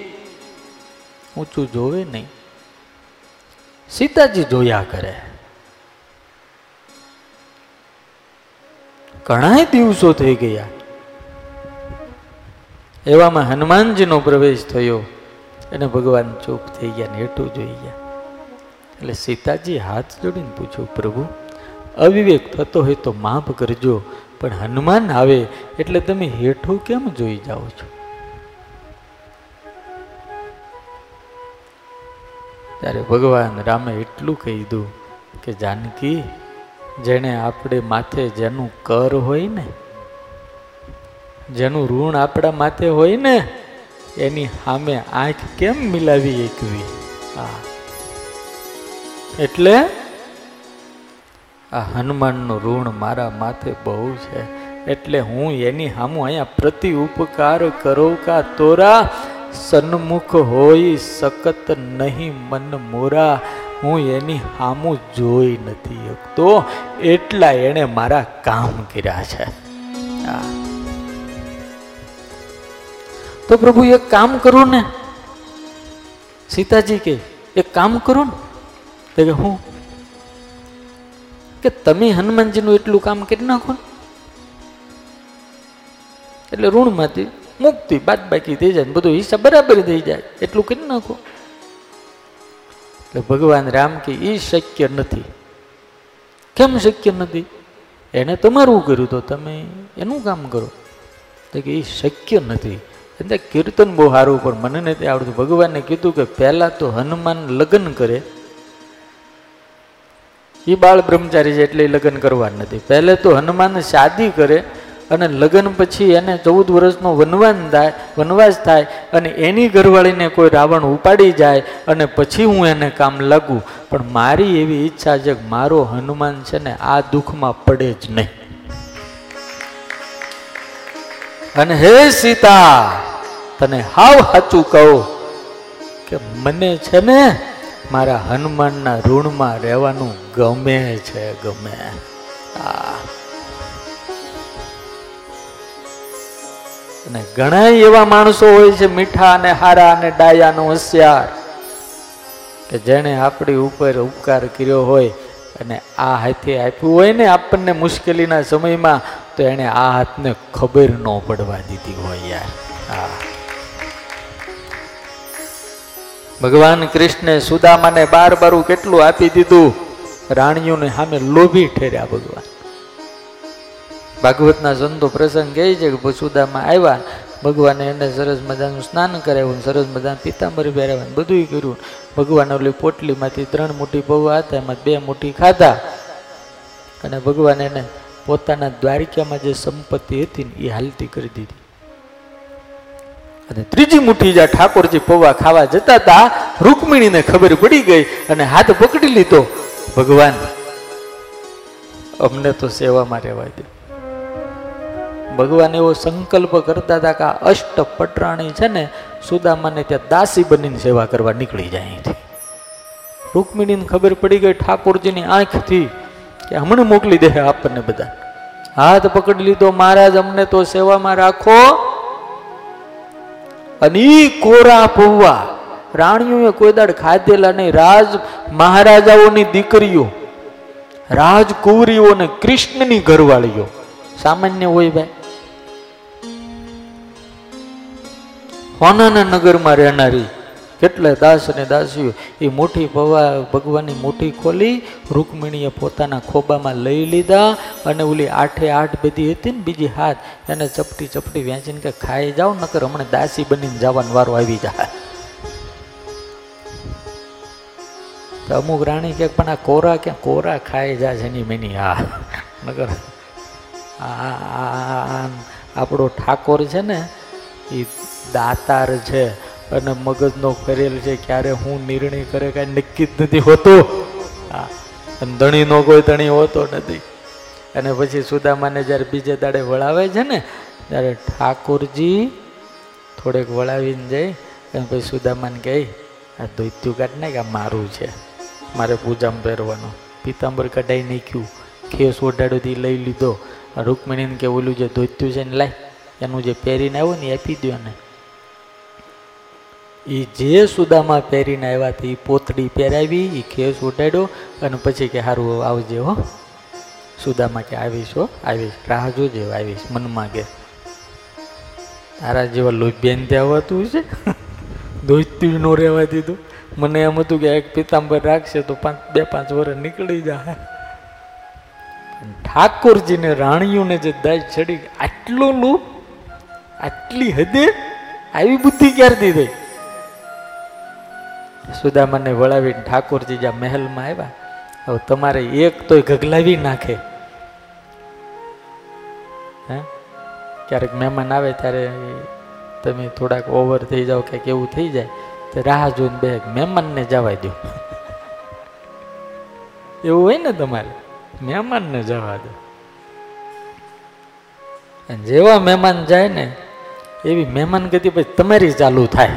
ઊંચું જોવે નહીં. સીતાજી જોયા કરે. ઘણા દિવસો થઈ ગયા. એવામાં હનુમાનજીનો પ્રવેશ થયો અને ભગવાન ચૂપ થઈ ગયા ને હેઠું જોઈ ગયા. એટલે સીતાજી હાથ જોડીને પૂછ્યું, પ્રભુ, અવિવેક થતો હોય તો માફ કરજો, પણ હનુમાન આવે એટલે તમે હેઠું કેમ જોઈ જાઓ છો? ત્યારે ભગવાન રામે એટલું કહી દીધું કે જાનકી, જેણે આપણે માથે જેનું કર હોય ને, જેનું ઋણ આપણા માથે હોય ને, એની સામે આંખ કેમ મિલાવી એકવી? આ. એટલે આ હનુમાનનું ઋણ મારા માથે બહુ છે. એટલે હું એની સામું અહીંયા પ્રતિ ઉપકાર કરો કા તોરા? સન્મુખ હોય સકત નહીં મન મોરા. હું એની હામું જોઈ નથી શકતો. એટલા એણે મારા કામ કર્યા છે. તો પ્રભુ, એક કામ કરું ને? સીતાજી કે, એક કામ કરો ને? કે, હું? કે, તમે હનુમાનજીનું એટલું કામ કરી નાખો ને. એટલે ઋણમાંથી મુક્તિ, બાદ બાકી થઈ જાય બધું હિસાબ બરાબર થઈ જાય. એટલું કરી નાખો. એટલે ભગવાન રામ કે એ શક્ય નથી. કેમ શક્ય નથી? એને તમારું કર્યું તો તમે એનું કામ કરો. તો કે એ શક્ય નથી. એટલે કીર્તન બહુ સારું, પણ મને નથી આવડતું. ભગવાને કીધું કે પહેલા તો હનુમાન લગ્ન કરે. એ બાળ બ્રહ્મચારી છે એટલે લગ્ન કરવા નથી. પહેલે તો હનુમાન શાદી કરે અને લગ્ન પછી એને ચૌદ વર્ષનો વનવાન થાય, વનવાસ થાય અને એની ઘરવાળીને કોઈ રાવણ ઉપાડી જાય અને પછી હું એને કામ લાગું. પણ મારી એવી ઈચ્છા છે કે મારો હનુમાન છે ને આ દુઃખમાં પડે જ નહીં. અને હે સીતા, તને હાવ સાચું કહું કે મને છે ને મારા હનુમાનના ઋણમાં રહેવાનું ગમે છે, ગમે. આ. અને ઘણા એવા માણસો હોય છે મીઠા અને હારા અને ડાયાનો હોશિયાર કે જેણે આપણી ઉપર ઉપકાર કર્યો હોય અને આ હાથે આપ્યું હોય ને આપણને મુશ્કેલીના સમયમાં, તો એણે આ હાથને ખબર ન પડવા દીધી હોય યાર. હા. ભગવાન કૃષ્ણે સુદામાને બાર બારું કેટલું આપી દીધું? રાણીઓને સામે લોભી ઠેર્યા ભગવાન. ભાગવતના સંતો પ્રસંગ કહે છે કે સુદામાં આવ્યા, ભગવાને એને સરસ મજાનું સ્નાન કરાવ્યું, સરસ મજાનું પિતાંબરી પહેરાવ્યું બધું કર્યું. ભગવાન ઓલી પોટલીમાંથી ત્રણ મુઠ્ઠી પૌવા હતા, એમાં બે મુઠ્ઠી ખાધા. અને ભગવાન એને પોતાના દ્વારિકામાં જે સંપત્તિ હતી ને એ હાલતી કરી દીધી. અને ત્રીજી મુઠ્ઠી જ્યાં ઠાકોરજી પૌવા ખાવા જતા હતા, રૂકમિણીને ખબર પડી ગઈ અને હાથ પકડી લીધો. ભગવાન, અમને તો સેવામાં રહેવા દે. ભગવાન એવો સંકલ્પ કરતા હતા કે આ અષ્ટ પટરાણી છે ને, સુદામાને ત્યાં દાસી બનીને સેવા કરવા નીકળી જાય અહીંથી. રૂકમિણીને ખબર પડી ગઈ ઠાકોરજીની આંખથી કે હમણાં મોકલી દે આપણને બધા. હાથ પકડી લીધો, મહારાજ, અમને તો સેવામાં રાખો. અને કોરા પૌવા, રાણીઓએ કોઈ દાડ ખાધેલા નહીં. રાજ મહારાજાઓની દીકરીઓ, રાજકુંવરીઓ અને કૃષ્ણની ઘરવાળીઓ. સામાન્ય હોય ભાઈ. હોનાના નગરમાં રહેનારી કેટલે દાસ અને દાસીઓ એ મોટી ભવા ભગવાનની મોટી ખોલી રૂકમિણીએ પોતાના ખોબામાં લઈ લીધા અને ઓલી આઠે આઠ બધી હતી ને બીજી હાથ એને ચપટી ચપટી વેચીને કે ખાઈ જાઓ નકર હમણાં દાસી બનીને જવાનો વારો આવી જાય તો અમુક રાણી કે પણ આ કોરા ક્યાં કોરા ખાઈ જાય છે એની મેની આ નગર આપણો ઠાકોર છે ને એ દાતાર છે અને મગજનો કરેલ છે, ક્યારે હું નિર્ણય કરે, કાંઈ નક્કી જ નથી હોતું. હા, અને ધણીનો કોઈ ધણી હોતો નથી. અને પછી સુદામાને જ્યારે બીજે દાડે વળાવે છે ને, ત્યારે ઠાકોરજી થોડેક વળાવીને જાય અને પછી સુદામાને કહે, આ દૈત્યું કાઢ ને કે આ મારું છે. મારે પૂજામાં પહેરવાનું પીતાંબર કઢાઈ નાખ્યું, ખેસ ઓઢાડોથી લઈ લીધો. રૂકમિણીને કે ઓલું જે ધોત્યું છે ને, લાય, એનું જે પહેરીને આવ્યું ને આપી દો ને. એ જે સુદામાં પહેરીને આવ્યા તે પોતડી પહેરાવી એ ખેસ ઉડાડ્યો અને પછી કે સારું આવજે હો. સુદામાં કે આવીશ હો, આવીશ. રાહ જોજે આવીશ, મનમાં કે. તારા જેવા લોભ્યાન ત્યાં આવતું છે દોસ્તી નો રહેવા દીધું. મને એમ હતું કે એક પિતાંબર રાખશે તો પાંચ, બે, પાંચ વર્ષ નીકળી જાય ઠાકોરજીને, રાણીઓને જે દાજ ચડી, આટલું લોભ આટલી હદે આવી બુદ્ધિ ક્યારથી થઈ? સુદામાને વળાવીને ઠાકોરજી જ્યાં મહેલમાં આવ્યા, હવે તમારે એક તોય ગગલાવી નાખે. હે? ક્યારેક મહેમાન આવે ત્યારે તમે થોડાક ઓવર થઈ જાઓ કે એવું થઈ જાય, તો રાહ જોઈને બે મહેમાનને જવા દો. એવું હોય ને તમારે? મહેમાનને જવા દો. જેવા મહેમાન જાય ને, એવી મહેમાન ગતિ પછી તમારી ચાલુ થાય.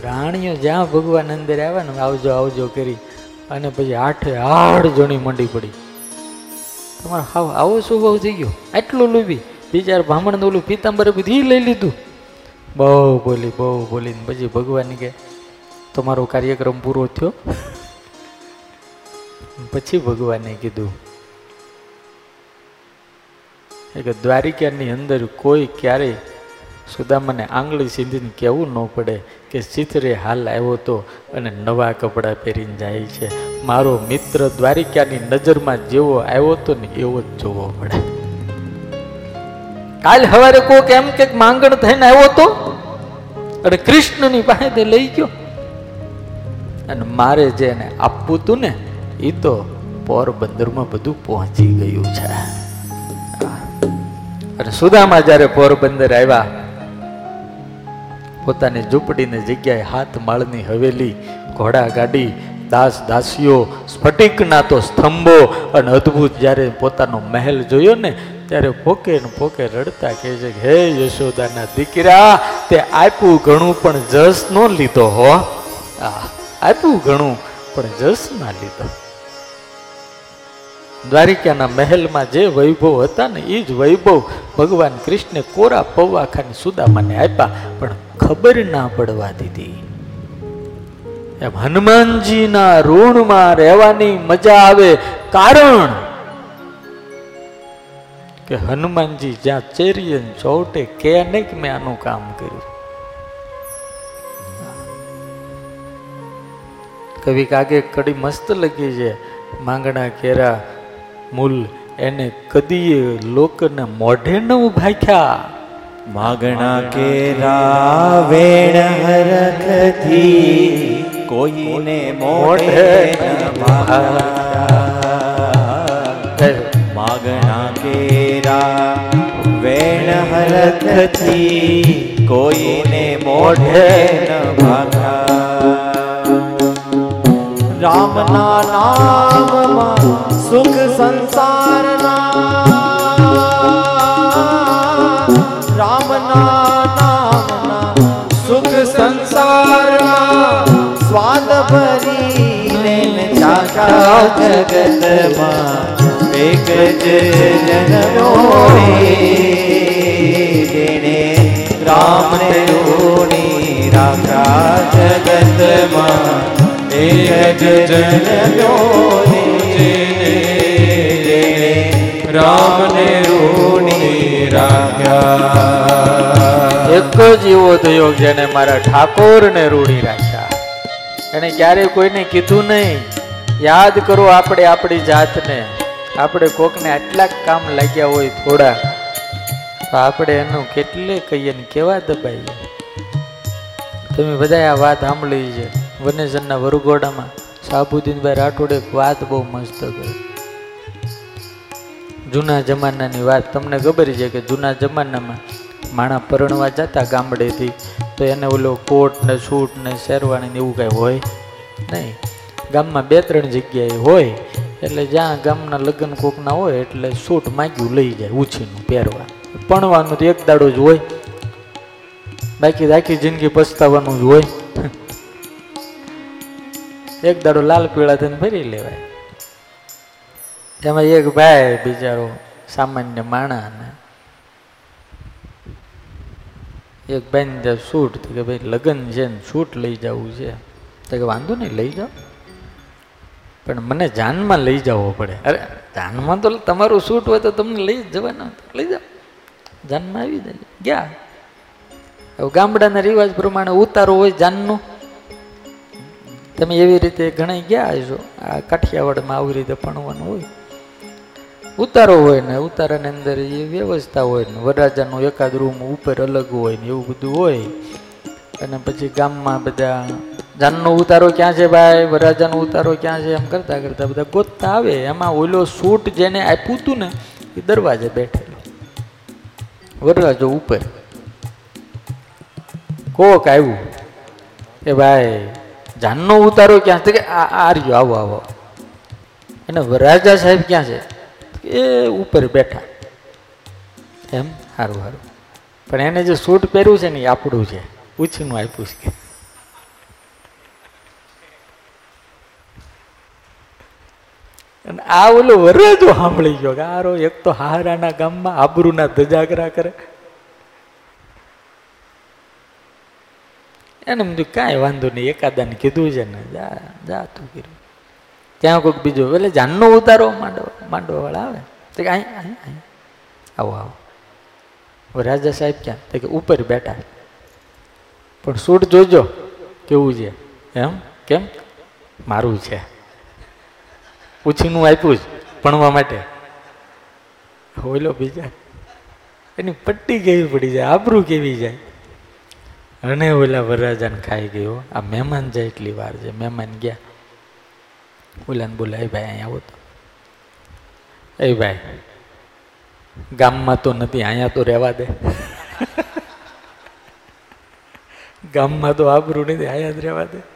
રાણીઓ જ્યાં ભગવાન અંદર આવ્યા ને આવજો આવજો કરી. અને પછી આઠે આઠ જણી મંડી પડી. તમારે હાવ, આવો સ્વભાવ થઈ ગયો. આટલું લૂબી. બિચાર બ્રાહ્મણ ઓલું પીતાંબર બધી લઈ લીધું. બહુ બોલી બહુ બોલી. પછી ભગવાન કે, તમારો કાર્યક્રમ પૂરો થયો? પછી ભગવાને કીધું કે દ્વારિકાની અંદર કોઈ ક્યારેય સુદામાને આંગળી સીંધીને કહેવું ન પડે. કે ચિત્રે હાલ આવ્યો તો અને નવા કપડાં પહેરીને જાય છે. મારો મિત્ર દ્વારિકાની નજરમાં જેવો આવ્યો તો ને એવો જ જોવો પડે. કાલ સવારે કોક એમ કે માંગણ થઈને આવ્યો તો? અને કૃષ્ણની પાસે લઈ ગયો. અને મારે જે એને આપવું હતું ને એ તો પોરબંદરમાં બધું પહોંચી ગયું છે. અને સુદામા જ્યારે પોરબંદર આવ્યા પોતાની ઝૂંપડીની જગ્યાએ હાથ માળની હવેલી, ઘોડા ગાડી, દાસ દાસીઓ, સ્ફટિકના તો સ્તંભો અને અદ્ભુત જ્યારે પોતાનો મહેલ જોયો ને, ત્યારે પોકે ને પોકે રડતા કહે છે હે યશોદાના દીકરા, તે આપ્યું ઘણું પણ જસ નો લીધો હો. આપ્યું ઘણું પણ જસ ના લીધો. દ્વારિકાના મહેલમાં જે વૈભવ હતા ને એ જ વૈભવ ભગવાન કૃષ્ણે કોરા પૌવા ખાની સુદામાને આપ્યા, પણ ખબર ના પડવા દીધી. એમ હનુમાનજીના ઋણમાં રહેવાની મજા આવે કારણ કે હનુમાનજી જ્યાં ચેરીએ ચોટે કે નહીં કે મેં આનું કામ કર્યું. કવિ કાગે કડી મસ્ત લગી છે, માંગણા કેરા મૂલ એને કદીએ લોકને મોઢે ન ભાખ્યા માગણા કેરા વેણ હરખથી કોઈને મોઢે માગણા કેરા વેણ હરખથી કોઈને મોઢે ન ભાગ્યા રામના નામમાં સુખ સંસારના જગતમાં એક જ જન્મ્યો જેણે રામને રોણી રાખા જગતમાં એક જ જન્મ્યો જેણે રામને રોણી રાખ્યા એક જ એવો થયો જેને મારા ઠાકોરને રૂડી રાખ્યા. એને ક્યારેય કોઈને કીધું નહીં. યાદ કરો આપણે આપણી જાતને. આપણે કોકને આટલા કામ લાગ્યા હોય થોડા. તો આપણે એનું કેટલે કહીએ ને કેવા દબાઈએ? તમે બધા આ વાત સાંભળી છે, વનેજનના વરુગોડામાં સાબુદ્દીનભાઈ રાઠોડે એક વાત બહુ મસ્ત કરી. જૂના જમાનાની વાત. તમને ખબર છે કે જૂના જમાનામાં માણા પરણવા જતા ગામડેથી. તો એને ઓલો કોટ ને સૂટ ને શેરવાણી ને એવું કાંઈ હોય નહીં. ગામમાં બે ત્રણ જગ્યાએ હોય, એટલે જ્યાં ગામના લગ્ન કોકના હોય, એટલે સૂટ માગ્યું, લઈ જાય ઉછીનું, પહેરવા. પણવાનું તો એક દાડો જ હોય. બાકી આખી જિંદગી પસ્તાવાનું જ હોય. એક દાડો લાલ પીળા થઈને ફરી લેવાય. એમાં એક ભાઈ બિચારો સામાન્ય માણા એક બેન સૂટ કે ભાઈ લગ્ન છે ને સૂટ લઈ જવું છે. તો કે વાંધો નહીં, લઈ જાઓ. પણ મને જાનમાં લઈ જવો પડે. અરે, જાનમાં તો તમારું સૂટ હોય તો તમને લઈ જવાના. લઈ જાઓ. જાનમાં આવી જાય. ગયા. ગામડાના રિવાજ પ્રમાણે ઉતારો હોય જાનનો. તમે એવી રીતે ઘણા ગયા હશો. આ કાઠિયાવાડમાં આવી રીતે ભણવાનું હોય. ઉતારો હોય ને, ઉતારાની અંદર એ વ્યવસ્થા હોય ને વરરાજાનું એકાદ રૂમ ઉપર અલગ હોય ને, એવું બધું હોય. અને પછી ગામમાં બધા જાનનો ઉતારો ક્યાં છે ભાઈ? વરરાજાનો ઉતારો ક્યાં છે? એમ કરતા કરતા બધા ગોતતા આવે. એમાં ઓલો સૂટ જેને આપ્યું હતું ને, એ દરવાજે બેઠેલો. વરરાજો ઉપર. કોક આવ્યું. કે ભાઈ, જાનનો ઉતારો ક્યાં છે? કે આ આર્યો આવો આવો. અને વરરાજા સાહેબ ક્યાં છે? એ ઉપર બેઠા. એમ સારું સારું પણ એને જે સૂટ પહેર્યું છે ને, એ આપણું છે. પૂછીનું આપ્યું છે. અને આ ઓલો વરરાજો સાંભળી ગયો કે આરો એક તો હારાના ગામમાં આબરૂના ધજાગરા કરે. એને બધું કાંઈ વાંધો નહીં, એકાદાને કીધું છે ને, જા જા તું કીધું. ત્યાં કોઈક બીજો, એટલે જાનનો ઉતારો માંડો માંડોવાળા આવે. તો કે અહીં અહીં આવો આવો. રાજા સાહેબ ક્યાં? તો કે ઉપર બેઠા. પણ સૂટ જોજો, કેવું છે? એમ? કેમ? મારું છે. પૂછીનું આપ્યું જ ભણવા માટે. ઓલો બીજા. એની પટ્ટી કેવી પડી જાય, આબરૂ કેવી જાય? અને ઓલા વરરાજાને ખાઈ ગયો. આ મહેમાન જાય એટલી વાર છે. મહેમાન ગયા. ઓલાને બોલાય ભાઈ, અહીંયા આવો તો. એ ભાઈ, ગામમાં તો નથી, અહીંયા તો રહેવા દે. ગામમાં તો આબરું નથી, અહીંયા જ રહેવા દે.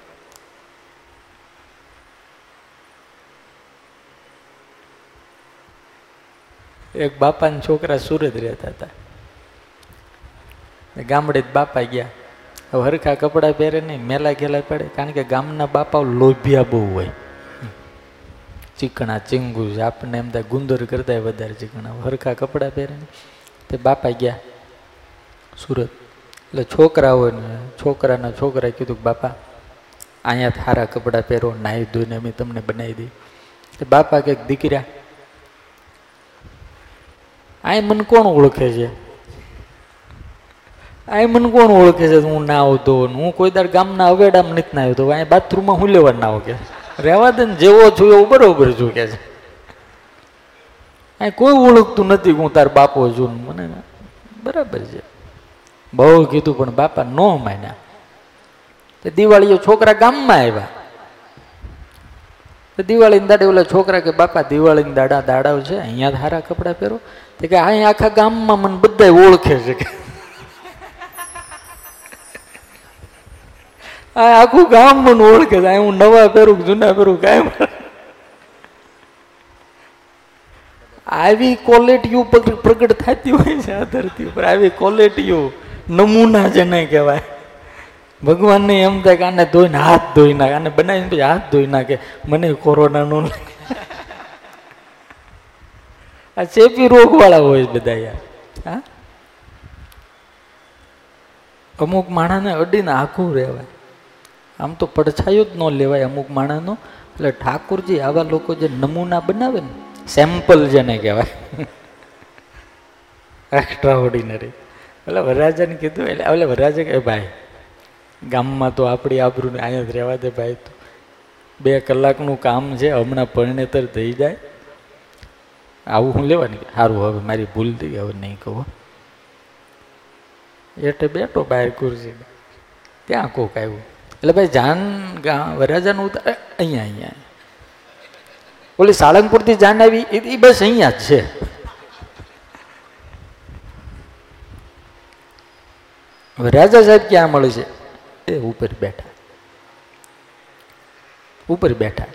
એક બાપાના છોકરા સુરત રહેતા હતા. ગામડે જ બાપા ગયા. હવે હરખા કપડાં પહેરે નહીં, મેલા ગેલા પડે. કારણ કે ગામના બાપાઓ લોભિયા બહુ હોય. ચીકણા, ચીંગુ, આપણને એમ થાય ગુંદર કરતા વધારે ચીકણા. હરખા કપડાં પહેરે નહીં. તે બાપા ગયા સુરત. એટલે છોકરાઓ ને છોકરાના છોકરાએ કીધું કે બાપા, અહીંયા સારા કપડાં પહેરો, નાહી ધોઈને અમે તમને બનાવી દઈએ. બાપા કંઈક દીકરા આ મને કોણ ઓળખે છે? આ મને કોણ ઓળખે છે? હું ના આવતો હું કોઈ દાડ ગામના અવેડામાં નથી ના આવ્યો તો અહીંયા બાથરૂમમાં હું લેવા ના આવું કે? રહેવા દે ને જેવો છું એવું બરોબર છું કે છે. અહીં કોઈ ઓળખતું નથી હું તાર બાપો છું મને બરાબર છે. બહુ કીધું પણ બાપા નો માન્યા. તે દિવાળીઓ છોકરા ગામમાં આવ્યા. તો દિવાળીના દાડે ઓલા છોકરા કે, બાપા, દિવાળીના દાડા દાડાઓ છે, અહીંયા સારા કપડાં પહેરો. કે અહીંયા આખા ગામમાં મને બધા ઓળખે છે કે. આખું ગામ મને ઓળખે છે. હું નવા પહેરું જૂના પહેરું કાંઈ આવી ક્વોલિટીઓ પ્રગટ થતી હોય છે આ ધરતી ઉપર. આવી ક્વોલિટીઓ નમૂના જેને કહેવાય. ભગવાનને એમ થાય કે આને ધોઈને હાથ ધોઈ નાખે. આને બનાવીને પછી હાથ ધોઈ નાખે. મને કોરોના નો આ ચેપી રોગવાળા હોય બધા યાર. હા? અમુક માણસને અડીને આખું રહેવાય. આમ તો પડછાયો જ ન લેવાય અમુક માણસનો એટલે ઠાકુરજી આવા લોકો જે નમૂના બનાવે ને સેમ્પલ જેને કહેવાય. એક્સ્ટ્રા ઓર્ડિનરી એટલે વરરાજાને કીધું, એટલે એટલે વરરાજે કે ભાઈ, ગામમાં તો આપણી આબરૂને અહીંયા જ રહેવા દે ભાઈ તો. બે કલાકનું કામ છે, હમણાં પરિણેતર થઈ જાય. આવું હું લેવાની સારું હવે મારી ભૂલ થઈ હવે નહીં કહો. એટલે બેઠો બહાર ખુરશી ત્યાં કોક આવ્યું? એટલે ભાઈ જાન વરાજાનું ઉતારે, અહીંયા અહીંયા. ઓલી સાળંગપુરથી જાન આવી, એ બસ અહીંયા જ છે. રાજા સાહેબ ક્યાં મળે છે? એ ઉપર બેઠા. ઉપર બેઠા.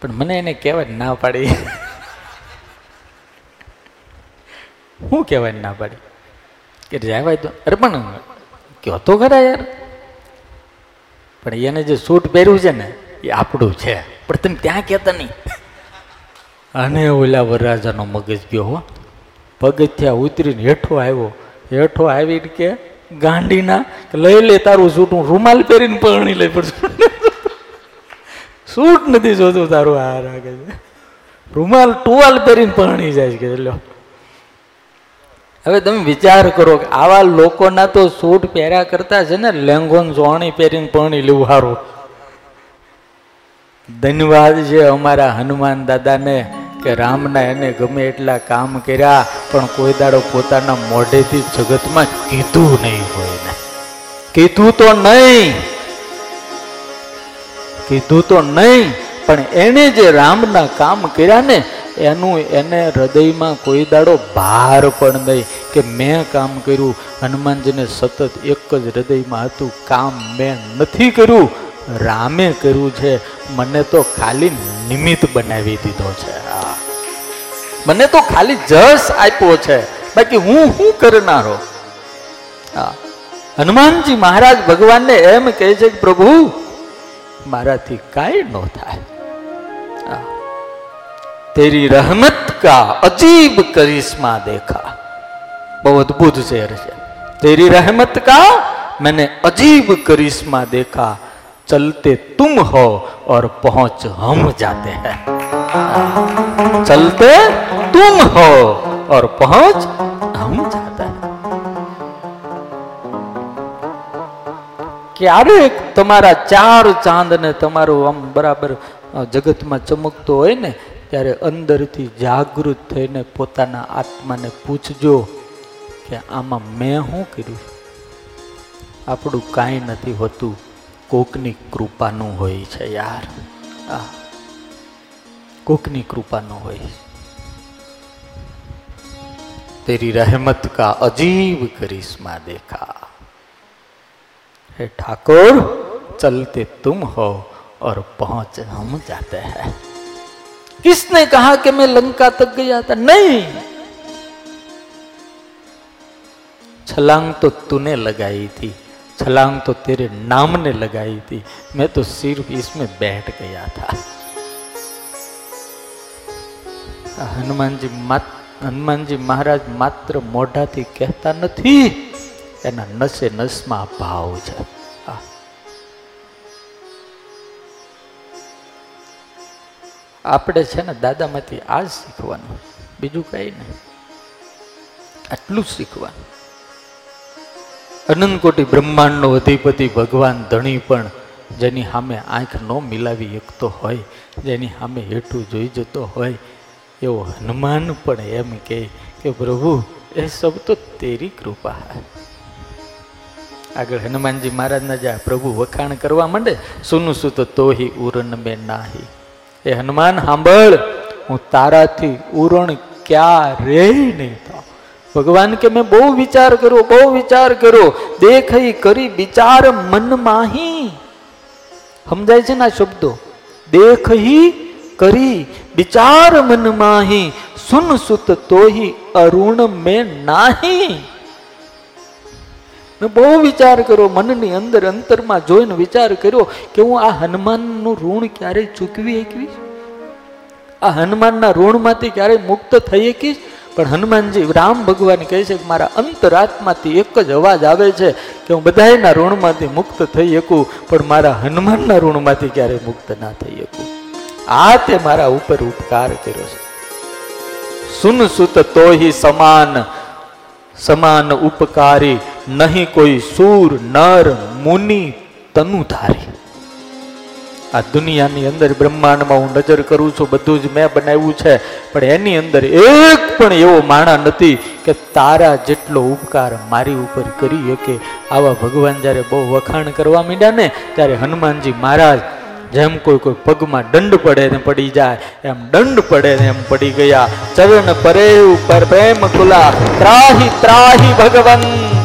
પણ મને એને કહેવાય ના પાડી. શું કહેવાય ના પાડી. કે રહેવાય તો, અરે પણ કહો તો ખરા યાર. પણ એને જે સૂટ પહેર્યું છે ને, એ આપણું છે. પણ તમે ત્યાં કહેતા નહીં. અને ઓલા વરરાજાનો મગજ ગયો હો. પગથિયા ઉતરીને હેઠો આવ્યો. હેઠો આવીને કે, ગાંડીના લઈ લે તારું સૂટ, હું રૂમાલ પહેરીને પરણી લઈ પડશું સૂટ નથી જોતું તારું, આ રાખે છે. રૂમાલ ટુવાલ પહેરીને પરણી જાય કે લો હવે તમે વિચાર કરો કે આવા લોકોના તો સૂટ પહેર્યા કરતા છે ને, લેંગોન સોણી પહેરીને પરણી લેવું સારું. ધન્યવાદ છે અમારા હનુમાન દાદાને કે રામના એને ગમે એટલા કામ કર્યા, પણ કોઈ દાડો પોતાના મોઢેથી જગતમાં કીધું નહીં હોય ને. કીધું તો નહીં. કીધું તો નહીં, પણ એને જે રામના કામ કર્યા ને એનું એને હૃદયમાં કોઈ દાડો ભાર પણ નહીં કે મેં કામ કર્યું. હનુમાનજીને સતત એક જ હૃદયમાં હતું. કામ મેં નથી કર્યું. રામે કર્યું છે. મને તો ખાલી નિમિત્ત બનાવી દીધો છે. મને તો ખાલી જસ આપ્યો છે. બાકી હું શું કરનારો? હા. હનુમાનજી મહારાજ ભગવાનને એમ કહે છે કે પ્રભુ, મારાથી કાંઈ ન થાય. તેરી रहमत का अजीब करिश्मा देखा બહુ અદ્ભુત શેર છે तेरी रहमत का मैंने अजीब करिश्मा देखा चलते तुम हो और पहुंच हम जाते हैं चलते तुम हो और पहुंच हम जाते हैं ક્યારેક તમારા ચાર ચાંદ ને તમારું આમ બરાબર અ, જગતમાં ચમકતો હોય ને ત્યારે અંદરથી જાગૃત થઈને પોતાના આત્માને પૂછજો કે આમાં મેં શું કર્યું આપણું કાંઈ નથી હોતું કોકની કૃપાનું હોય છે યાર આ કોકની કૃપાનું હોય તેરી રહેમત કા અજીબ કરિશ્મા દેખા हे ठाकुर चलते तुम हो और पहुंच हम जाते हैं किसने कहा कि मैं लंका तक गया था नहीं छलांग तो तूने लगाई थी छलांग तो तेरे नाम ने लगाई थी मैं तो सिर्फ इसमें बैठ गया था હનુમાનજી હનુમાનજી મહારાજ માત્ર મોઢાથી કહેતા નથી એના નસે નસમાં ભાવ છે આપણે છે ને દાદામાંથી આ જ શીખવાનું. બીજું કંઈ નહીં. આટલું જ શીખવાનું. અનંતકોટી બ્રહ્માંડનો અધિપતિ ભગવાન ધણી પણ જેની સામે આંખ ન મિલાવી શકતો હોય, જેની સામે હેઠું જોઈ જતો હોય, એવો હનુમાન પણ એમ કહે કે, પ્રભુ, એ સબ તો તેરી કૃપા આગળ હનુમાનજી મહારાજના જ્યાં પ્રભુ વખાણ કરવા માંડે, સુનું સુત તોહી ઉરન બે નાહી. એ હનુમાન સાંભળ હું તારાથી ઉરણ ક્યારે નહીં થાવ ભગવાન કે, મેં બહુ વિચાર કર્યો, બહુ વિચાર કર્યો. દેખઈ કરી વિચાર મન માહી સમજાય છે ને શબ્દો? દેખઈ કરી વિચાર મન માહી સુન સુત તોહી અરુણ મેં નાહી. મેં બહુ વિચાર કર્યો, મનની અંદર અંતરમાં જોઈને વિચાર કર્યો કે હું આ હનુમાનનું ઋણ ક્યારેય ચૂકવી શકીશ? આ હનુમાનના ઋણમાંથી ક્યારેય મુક્ત થઈ શકીશ? પણ હનુમાનજી, રામ ભગવાન કહે છે કે મારા અંતરાત્માથી એક જ અવાજ આવે છે કે હું બધાના ઋણમાંથી મુક્ત થઈ શકું, પણ મારા હનુમાનના ઋણમાંથી ક્યારેય મુક્ત ના થઈ શકું. આ તે મારા ઉપર ઉપકાર કર્યો છે. સુન સુત તોહી સમાન સમાન ઉપકારી નહીં કોઈ સૂર, નર, મુનિ તનુધારી આ દુનિયાની અંદર બ્રહ્માંડમાં હું નજર કરું છું, બધું જ મેં બનાવ્યું છે, પણ એની અંદર એક પણ એવો માણા નથી કે તારા જેટલો ઉપકાર મારી ઉપર કરી શકે. આવા ભગવાન જ્યારે બહુ વખાણ કરવા માંડ્યા ને, ત્યારે હનુમાનજી મહારાજ, જેમ કોઈ કોઈ પગમાં દંડ પડે ને પડી જાય, એમ દંડ પડે ને એમ પડી ગયા. ચરણ પરે ઉપર પ્રેમ ખુલા, ત્રાહી ત્રાહી ભગવંત.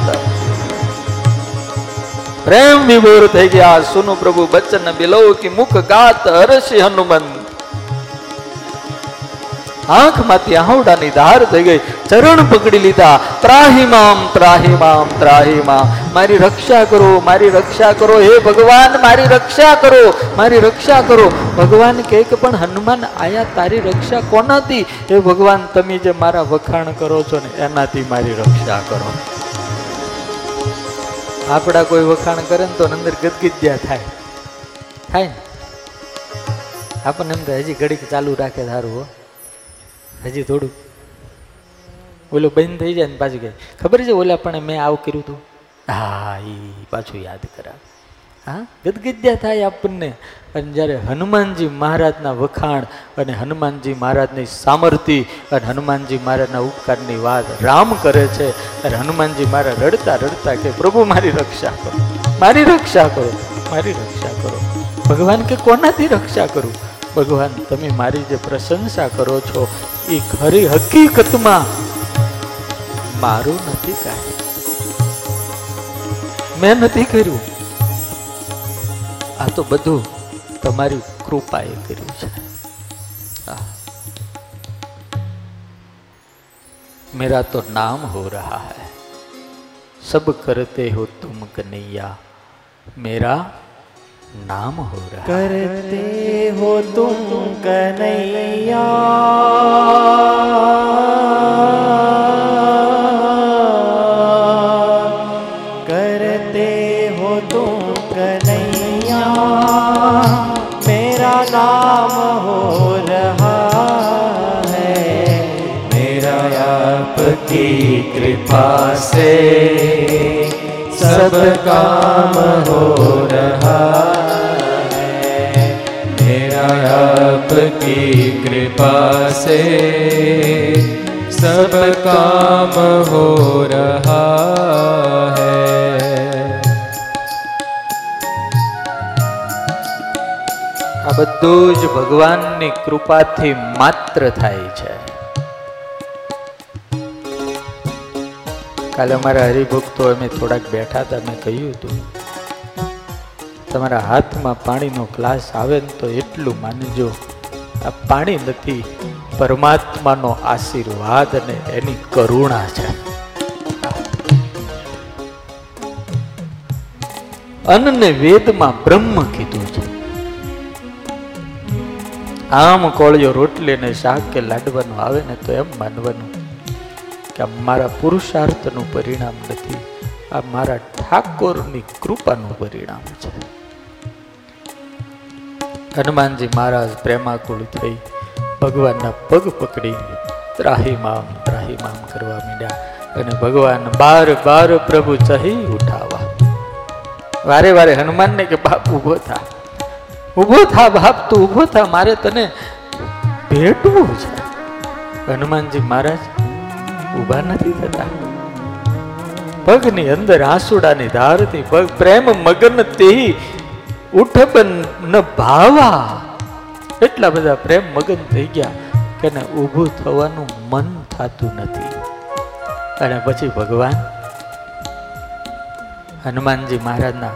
પ્રેમ વિભોર થઈ ગયા. સુનુ પ્રભુ બચ્ચન બિલો કે મુખ ગાત હરસી હનુમંત આંખમાંથી આહુડાની ધાર થઈ ગઈ. ચરણ પકડી લીધા. ત્રાહી મામ ત્રાહી મામ ત્રાહી મામ મારી રક્ષા કરો, મારી રક્ષા કરો. હે ભગવાન, મારી રક્ષા કરો. મારી રક્ષા કરો. ભગવાન કહે કે પણ હનુમાન, આયા તારી રક્ષા કોનાથી? હે ભગવાન, તમે જે મારા વખાણ કરો છો ને, એનાથી મારી રક્ષા કરો. આપણા કોઈ વખાણ કરે ને તો અંદર ગદગીદ્યા થાય. થાય ને? આપણને એમ થાય, હજી ઘડીક ચાલુ રાખે સારું હો. હજી થોડું ઓલું બંધ થઈ જાય ને પાછું કહે ખબર છે ઓલા પણ મેં આવું કર્યું હતું હા એ પાછું યાદ કરાવે. હા? ગદગદ્યા થાય આપણને. અને જ્યારે હનુમાનજી મહારાજના વખાણ અને હનુમાનજી મહારાજની સામર્થિ અને હનુમાનજી મહારાજના ઉપકારની વાત રામ કરે છે અને હનુમાનજી મહારાજ રડતા રડતા કે, પ્રભુ, મારી રક્ષા કરો. મારી રક્ષા કરો. મારી રક્ષા કરો. ભગવાન કે, કોનાથી રક્ષા કરું? ભગવાન, તમે મારી જે પ્રશંસા કરો છો, એ ખરી હકીકતમાં મારું નથી કાંઈ. મેં નથી કર્યું. આ તો બધું તમારી કૃપાએ કર્યું છે આહ. मेरा तो नाम हो रहा है सब करते हो तुम कन्हैया मेरा नाम हो रहा है करते हो तुम कन्हैया कृपा से सब काम हो रहा है मेरा आपकी कृपा से सब काम हो रहा है આ બધું જ ભગવાનની કૃપાથી માત્ર થાય છે કાલે અમારા હરિભક્તો અમે થોડાક બેઠા હતા, મેં કહ્યું હતું, તમારા હાથમાં પાણીનો ગ્લાસ આવે ને તો એટલું માનજો. આ પાણી નથી, પરમાત્માનો આશીર્વાદ અને એની કરુણા છે. અન્નને વેદમાં બ્રહ્મ કીધું છે. આમ કોળિયો રોટલી ને શાક કે લાડવાનું આવે ને તો એમ માનવાનું. કે આ મારા પુરુષાર્થનું પરિણામ નથી, આ મારા ઠાકોરની કૃપાનું પરિણામ છે. હનુમાનજી મહારાજ પ્રેમાકુળ થઈ ભગવાનના પગ પકડી ત્રાહીમામ ત્રાહીમામ કરવા માંડ્યા અને ભગવાન બાર બાર પ્રભુ ચહી ઉઠાવા. વારે વારે હનુમાનને કે, બાપ, ઊભો થા. ઊભો થા બાપ, તું ઊભો થા, મારે તને ભેટવું છે. હનુમાનજી મહારાજ ઊભા નથી થતા. પગની અંદર આસુડાની ધારથી પગ પ્રેમ મગન તે ઉઠબન ન ભાવા. એટલા બધા પ્રેમ મગન થઈ ગયા કે ને ઊભું થવાનું મન થતું નથી. અને પછી ભગવાન, હનુમાનજી મહારાજના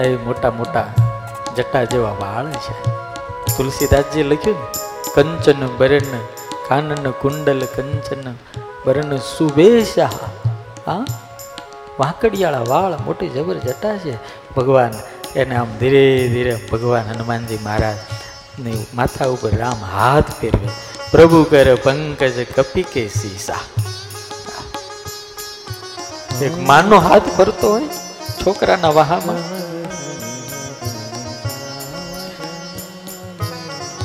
એ મોટા મોટા જટા જેવા વાળ છે. તુલસીદાસજી લખ્યું ને, કંચન બરણ કાનન કુંડલ કંચન બરણ સુબેશા હા? વાંકડિયાળા વાળ મોટી જબર જટા છે. ભગવાન એને આમ ધીરે ધીરે ભગવાન હનુમાનજી મહારાજની માથા ઉપર રામ હાથ ફેરવે. પ્રભુ કરે પંકજ કપી કે સીસા. એક માનો હાથ ફરતો હોય છોકરાના વાહામાં.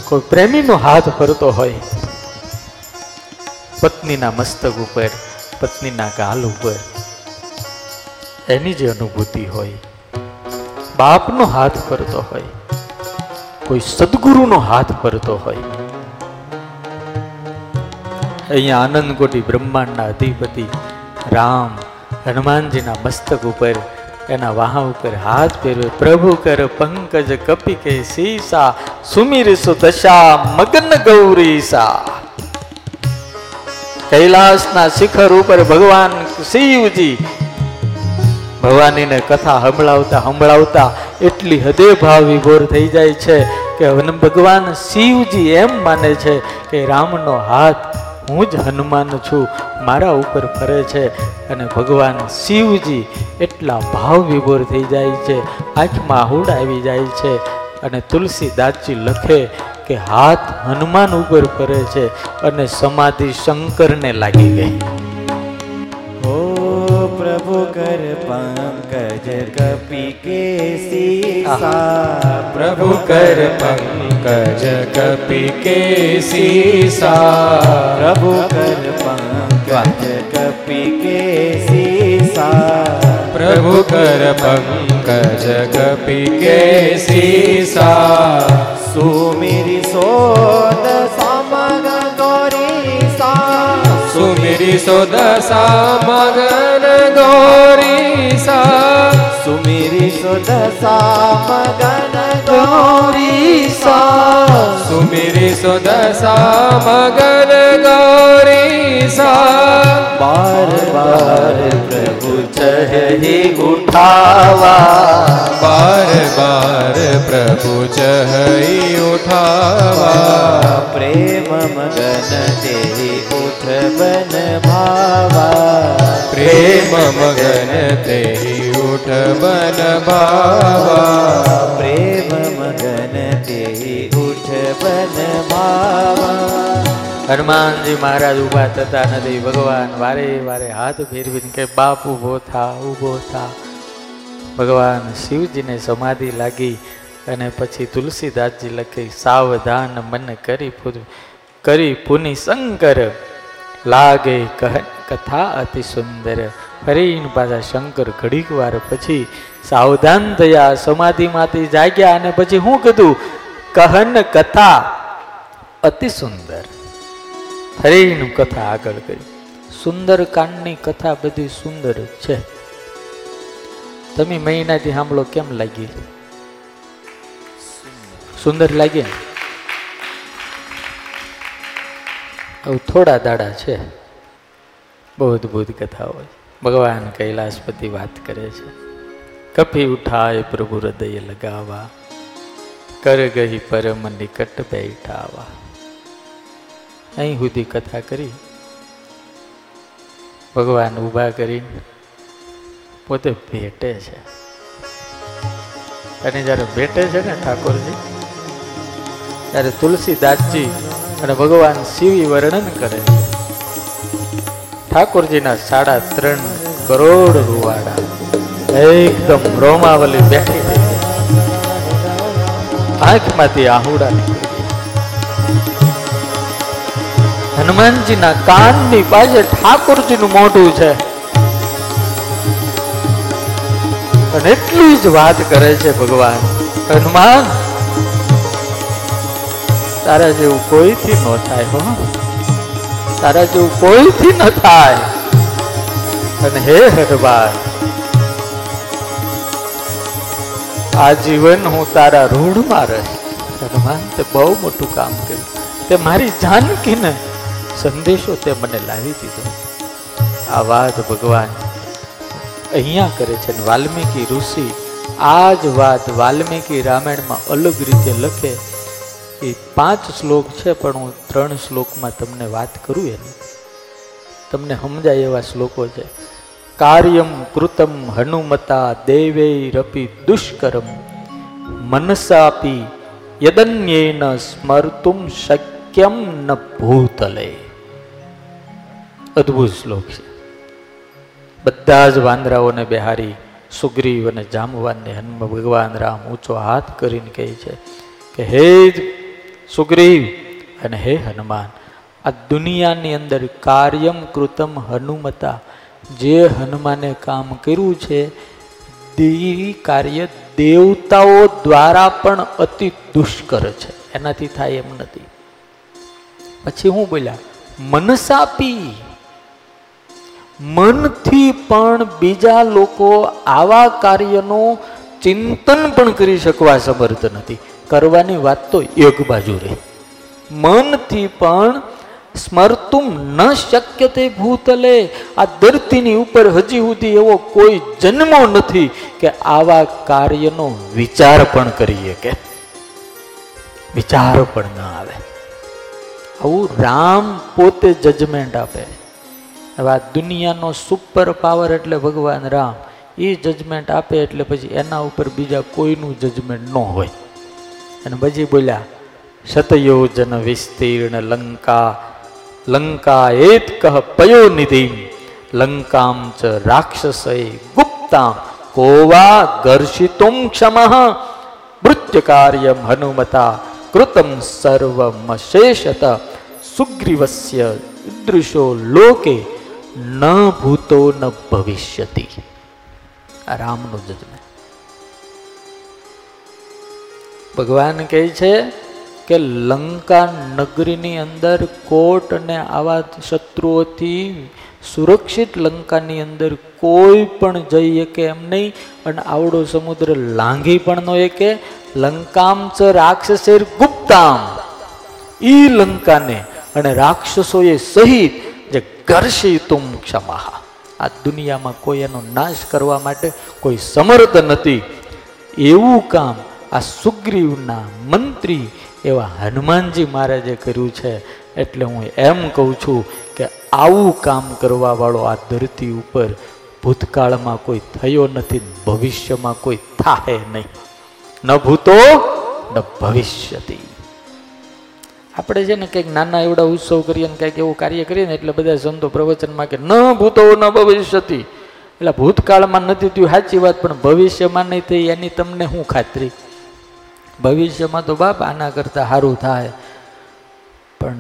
કોઈ પ્રેમીનો હાથ ફરતો હોય પત્નીના મસ્તક ઉપર, પત્નીના ગાલ ઉપર. એની જે અનુભૂતિ હોય, બાપનો હાથ ફરતો હોય, કોઈ સદગુરુનો હાથ ફરતો હોય. અહીંયા આનંદકોટી બ્રહ્માંડના અધિપતિ રામ હનુમાનજીના મસ્તક ઉપર, એના વાહ ઉપર હાથ ફેરવે, પ્રભુ કર પંકજ કપી કે સીસા, સુમીર સુદશા મગન ગૌરીસા કૈલાસના શિખર ઉપર ભગવાન શિવજી ભવાનીને કથા સંભળાવતા સંભળાવતા એટલી હદે ભાવ વિભોર થઈ જાય છે કે ભગવાન શિવજી એમ માને છે કે રામનો હાથ હું જ હનુમાન છું, મારા ઉપર ફરે છે અને ભગવાન શિવજી એટલા ભાવ વિભોર થઈ જાય છે, આંખમાં હુડ આવી જાય છે અને તુલસીદાસજી લખે કે હાથ હનુમાન ઉપર ફરે છે અને સમાધિ શંકરને લાગી ગઈ. ઓ પ્રભુ કર પંકજ કપી કેસી સા પ્રભુ કર પંકજ કપી કેસી સા પ્રભુ કર પંકજ કપી કેસી સા પ્રભુ કર પંકજ કપી કેસી સા સાસુ મેરી સોદસ સોદ સા મગન ગોરી સા સુમીરી સોદ સા મગન ગોરી સા સુમીરી સોદ સા મગન ગોરી સા બાર બાર પ્રભુ ચહી ઉઠાવા બાર બાર પ્રભુ ચહી ઉઠાવા પ્રેમ મગન તેહી બન ભાવા પ્રેમ મગન તે ઉઠ બન ભાવા. પ્રેમ મગન તે ઉઠ બન ભાવા. હનુમાનજી મહારાજ ઊભા થતા નથી. ભગવાન વારે વારે હાથ ફેરવીને કે બાપ ઊભો થા ઊભો થા. ભગવાન શિવજીને સમાધિ લાગી અને પછી તુલસીદાસજી લખી સાવધાન મન કરી કરી પુનિ શંકર લાગે કહ કથા અતિ સુંદર. ફરીને પાછા શંકર ઘડીક વાર પછી સાવધાન થયા, સમાધિમાંથી જાગ્યા અને પછી શું કીધું, કહન કથા અતિ સુંદર. ફરીનું કથા આગળ કરી સુંદર કાંડની કથા બધી સુંદર છે. તમે મહિનાથી સાંભળો કેમ લાગી? સુંદર લાગે? થોડા દાડા છે. બહુ અદભુત કથા હોય ભગવાન કૈલાસપતિ વાત કરે છે. કફી ઉઠાય પ્રભુ હૃદય લગાવા કર ગઈ પરમ નિકટ બેઠાવા. અહીં સુધી કથા કરી. ભગવાન ઊભા કરીને પોતે ભેટે છે. અને જ્યારે ભેટે છે ને ઠાકોરજી, ત્યારે તુલસીદાસજી અને ભગવાન શિવી વર્ણન કરે ઠાકોરજીના સાડા ત્રણ કરોડ રૂવાડા. એકદમ રોમાવલી બેઠી આંખમાંથી આહુડા હનુમાનજીના કાનની પાસે ઠાકોરજીનું મોઢું છે. અને એટલી જ વાત કરે છે ભગવાન, હનુમાન તારા જેવું કોઈથી ન થાય, હો. તારા જેવું કોઈથી ન થાય. અને હે હરબાર આ જીવન હું તારા રૂઢમાં રહીશ. હનુમાન તે બહુ મોટું કામ કર્યું. તે મારી જાનકીને સંદેશો તે મને લાવી દીધો. આ વાત ભગવાન અહીંયા કરે છે વાલ્મીકી ઋષિ આ જ વાત વાલ્મીકી રામાયણમાં અલગ રીતે લખે. એ પાંચ શ્લોક છે, પણ હું ત્રણ શ્લોકમાં તમને વાત કરું એની. તમને સમજાય એવા શ્લોકો છે. કાર્યમ કૃતમ હનુમતા દેવૈરપી દુષ્કરમ. મનસાપી યદન્યેન સ્મર્તુમ શક્યમ ન ભૂતલે. અદ્ભુત શ્લોક છે. બધા જ વાંદરાઓને બિહારી સુગ્રીવ અને જામવાનને હનુમ ભગવાન રામ ઊંચો હાથ કરીને કહે છે કે, હે સુગ્રીવ. અને હે હનુમાન, આ દુનિયાની અંદર કાર્યમ કૃતમ હનુમતા. જે હનુમાને કામ કર્યું છે તે કાર્ય દેવતાઓ દ્વારા પણ અતિ દુષ્કર છે. એનાથી થાય એમ નથી. પછી હું બોલ્યા, મનસાપી. મનથી પણ બીજા લોકો આવા કાર્યનું ચિંતન પણ કરી શકવા સમર્થ નથી. કરવાની વાત તો એક બાજુ રહી. મનથી પણ સ્મરતું ન શક્ય તે ભૂતલે. આ ધરતીની ઉપર હજી સુધી એવો કોઈ જન્મો નથી કે આવા કાર્યનો વિચાર પણ કરીએ કે વિચાર પણ ન આવે. આવું રામ પોતે જજમેન્ટ આપે. હવે આ દુનિયાનો સુપર પાવર એટલે ભગવાન રામ. એ જજમેન્ટ આપે એટલે પછી એના ઉપર બીજા કોઈનું જજમેન્ટ ન હોય. અને પછી બોલ્યા શતયોજન વિસ્તીર્ણ લંકા લંકા એત કહ પયો નિધિ લંકામ ચ રાક્ષસય ગુપ્તામ, કોવા ગર્ષિતુમ ક્ષમ મૃત્ય કાર્યમ હનુમતા, કૃતમ સર્વમશેષત, સુગ્રીવસ્ય દૃશો લોકે ન ભૂતો ન ભવિષ્યતિ. આ રામનું જજમેન્ટ ભગવાન કહે છે કે લંકા નગરીની અંદર કોટ અને આવા શત્રુઓથી સુરક્ષિત લંકાની અંદર કોઈ પણ જઈ શકે એમ નહીં. અને આવડો સમુદ્ર લાંઘી પણ ન શકે. લંકામ ચ રાક્ષસેર ગુપ્તામ. ઈ લંકાને અને રાક્ષસોએ સહિત જે ઘર્ષિતુમ ક્ષમા આ દુનિયામાં કોઈ એનો નાશ કરવા માટે કોઈ સમર્થ નથી. એવું કામ આ સુગ્રીવના મંત્રી એવા હનુમાનજી મહારાજે કર્યું છે. એટલે હું એમ કહું છું કે આવું કામ કરવાવાળો આ ધરતી ઉપર ભૂતકાળમાં કોઈ થયો નથી, ભવિષ્યમાં કોઈ થાય નહીં. ન ભૂતો, ન ભવિષ્યથી આપણે છે ને કંઈક નાના એવડા ઉત્સવ કરીએ ને કંઈક એવું કાર્ય કરીએ ને એટલે બધા સંતો પ્રવચનમાં કે ન ભૂતો, ન ભવિષ્યથી એટલે ભૂતકાળમાં નથી થયું, સાચી વાત, પણ ભવિષ્યમાં નહીં થઈ એની તમને શું ખાતરી? ભવિષ્યમાં તો બાપ આના કરતાં સારું થાય. પણ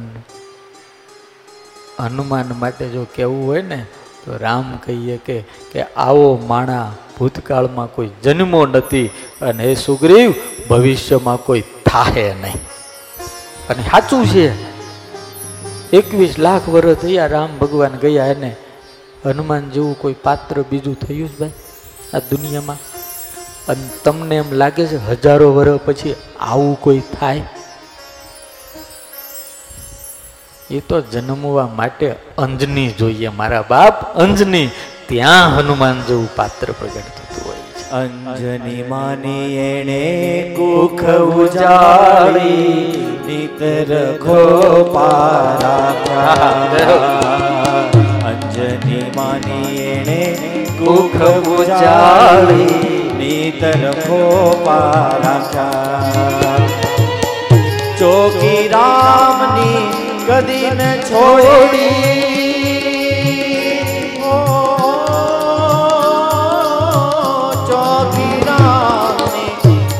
હનુમાન માટે જો કહેવું હોય ને, તો રામ કહીએ કે કે આવો માણા ભૂતકાળમાં કોઈ જન્મો નથી અને એ સુગ્રીવ, ભવિષ્યમાં કોઈ થાહે નહીં. અને સાચું છે, એકવીસ લાખ વર્ષ થયા રામ ભગવાન ગયા એને. હનુમાન જેવું કોઈ પાત્ર બીજું થયું જ ભાઈ આ દુનિયામાં. અને તમને એમ લાગે છે હજારો વર્ષ પછી આવું કોઈ થાય? એ તો જન્મવા માટે અંજની જોઈએ. મારા બાપ અંજની, ત્યાં હનુમાન જેવું પાત્ર પ્રગટ થતું હોય છે. અંજની માની એણે કુખ ઉજાળી નિતર ખો અંજની માની એણે કુખ ઉજાડી નિતર ખો ચોકી રામની કદી ન છોડી ચોકી રામની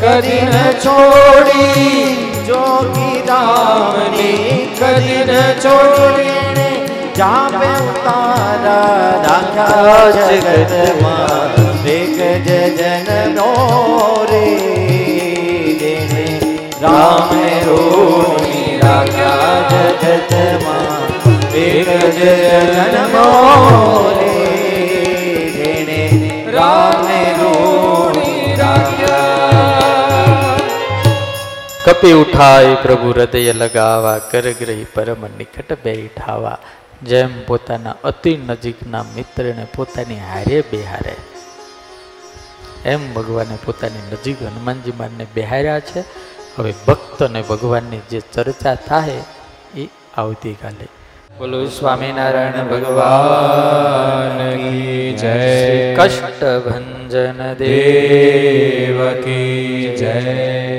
કદી ન છોડી જોગી રામની કદી ન છોડી જામે ઉતારા રાખ્યા જગતમાં એક જ જન્મનો રે રામ રોની રાખ્યા જગતમાં એક જ રે જેને રામ કપી ઉઠાય પ્રભુ હૃદય લગાવા કરગ્રહી પરમ નિકટ બેઠાવા જેમ પોતાના અતિ નજીકના મિત્રને પોતાની હારે બેહારે એમ ભગવાને પોતાની નજીક હનુમાનજી માનને બેહાર્યા છે. હવે ભક્ત અને ભગવાનની જે ચર્ચા થાય એ આવતીકાલે. બોલો સ્વામિનારાયણ ભગવાન જય. કષ્ટ ભંજન દેવ દેવ કી જય.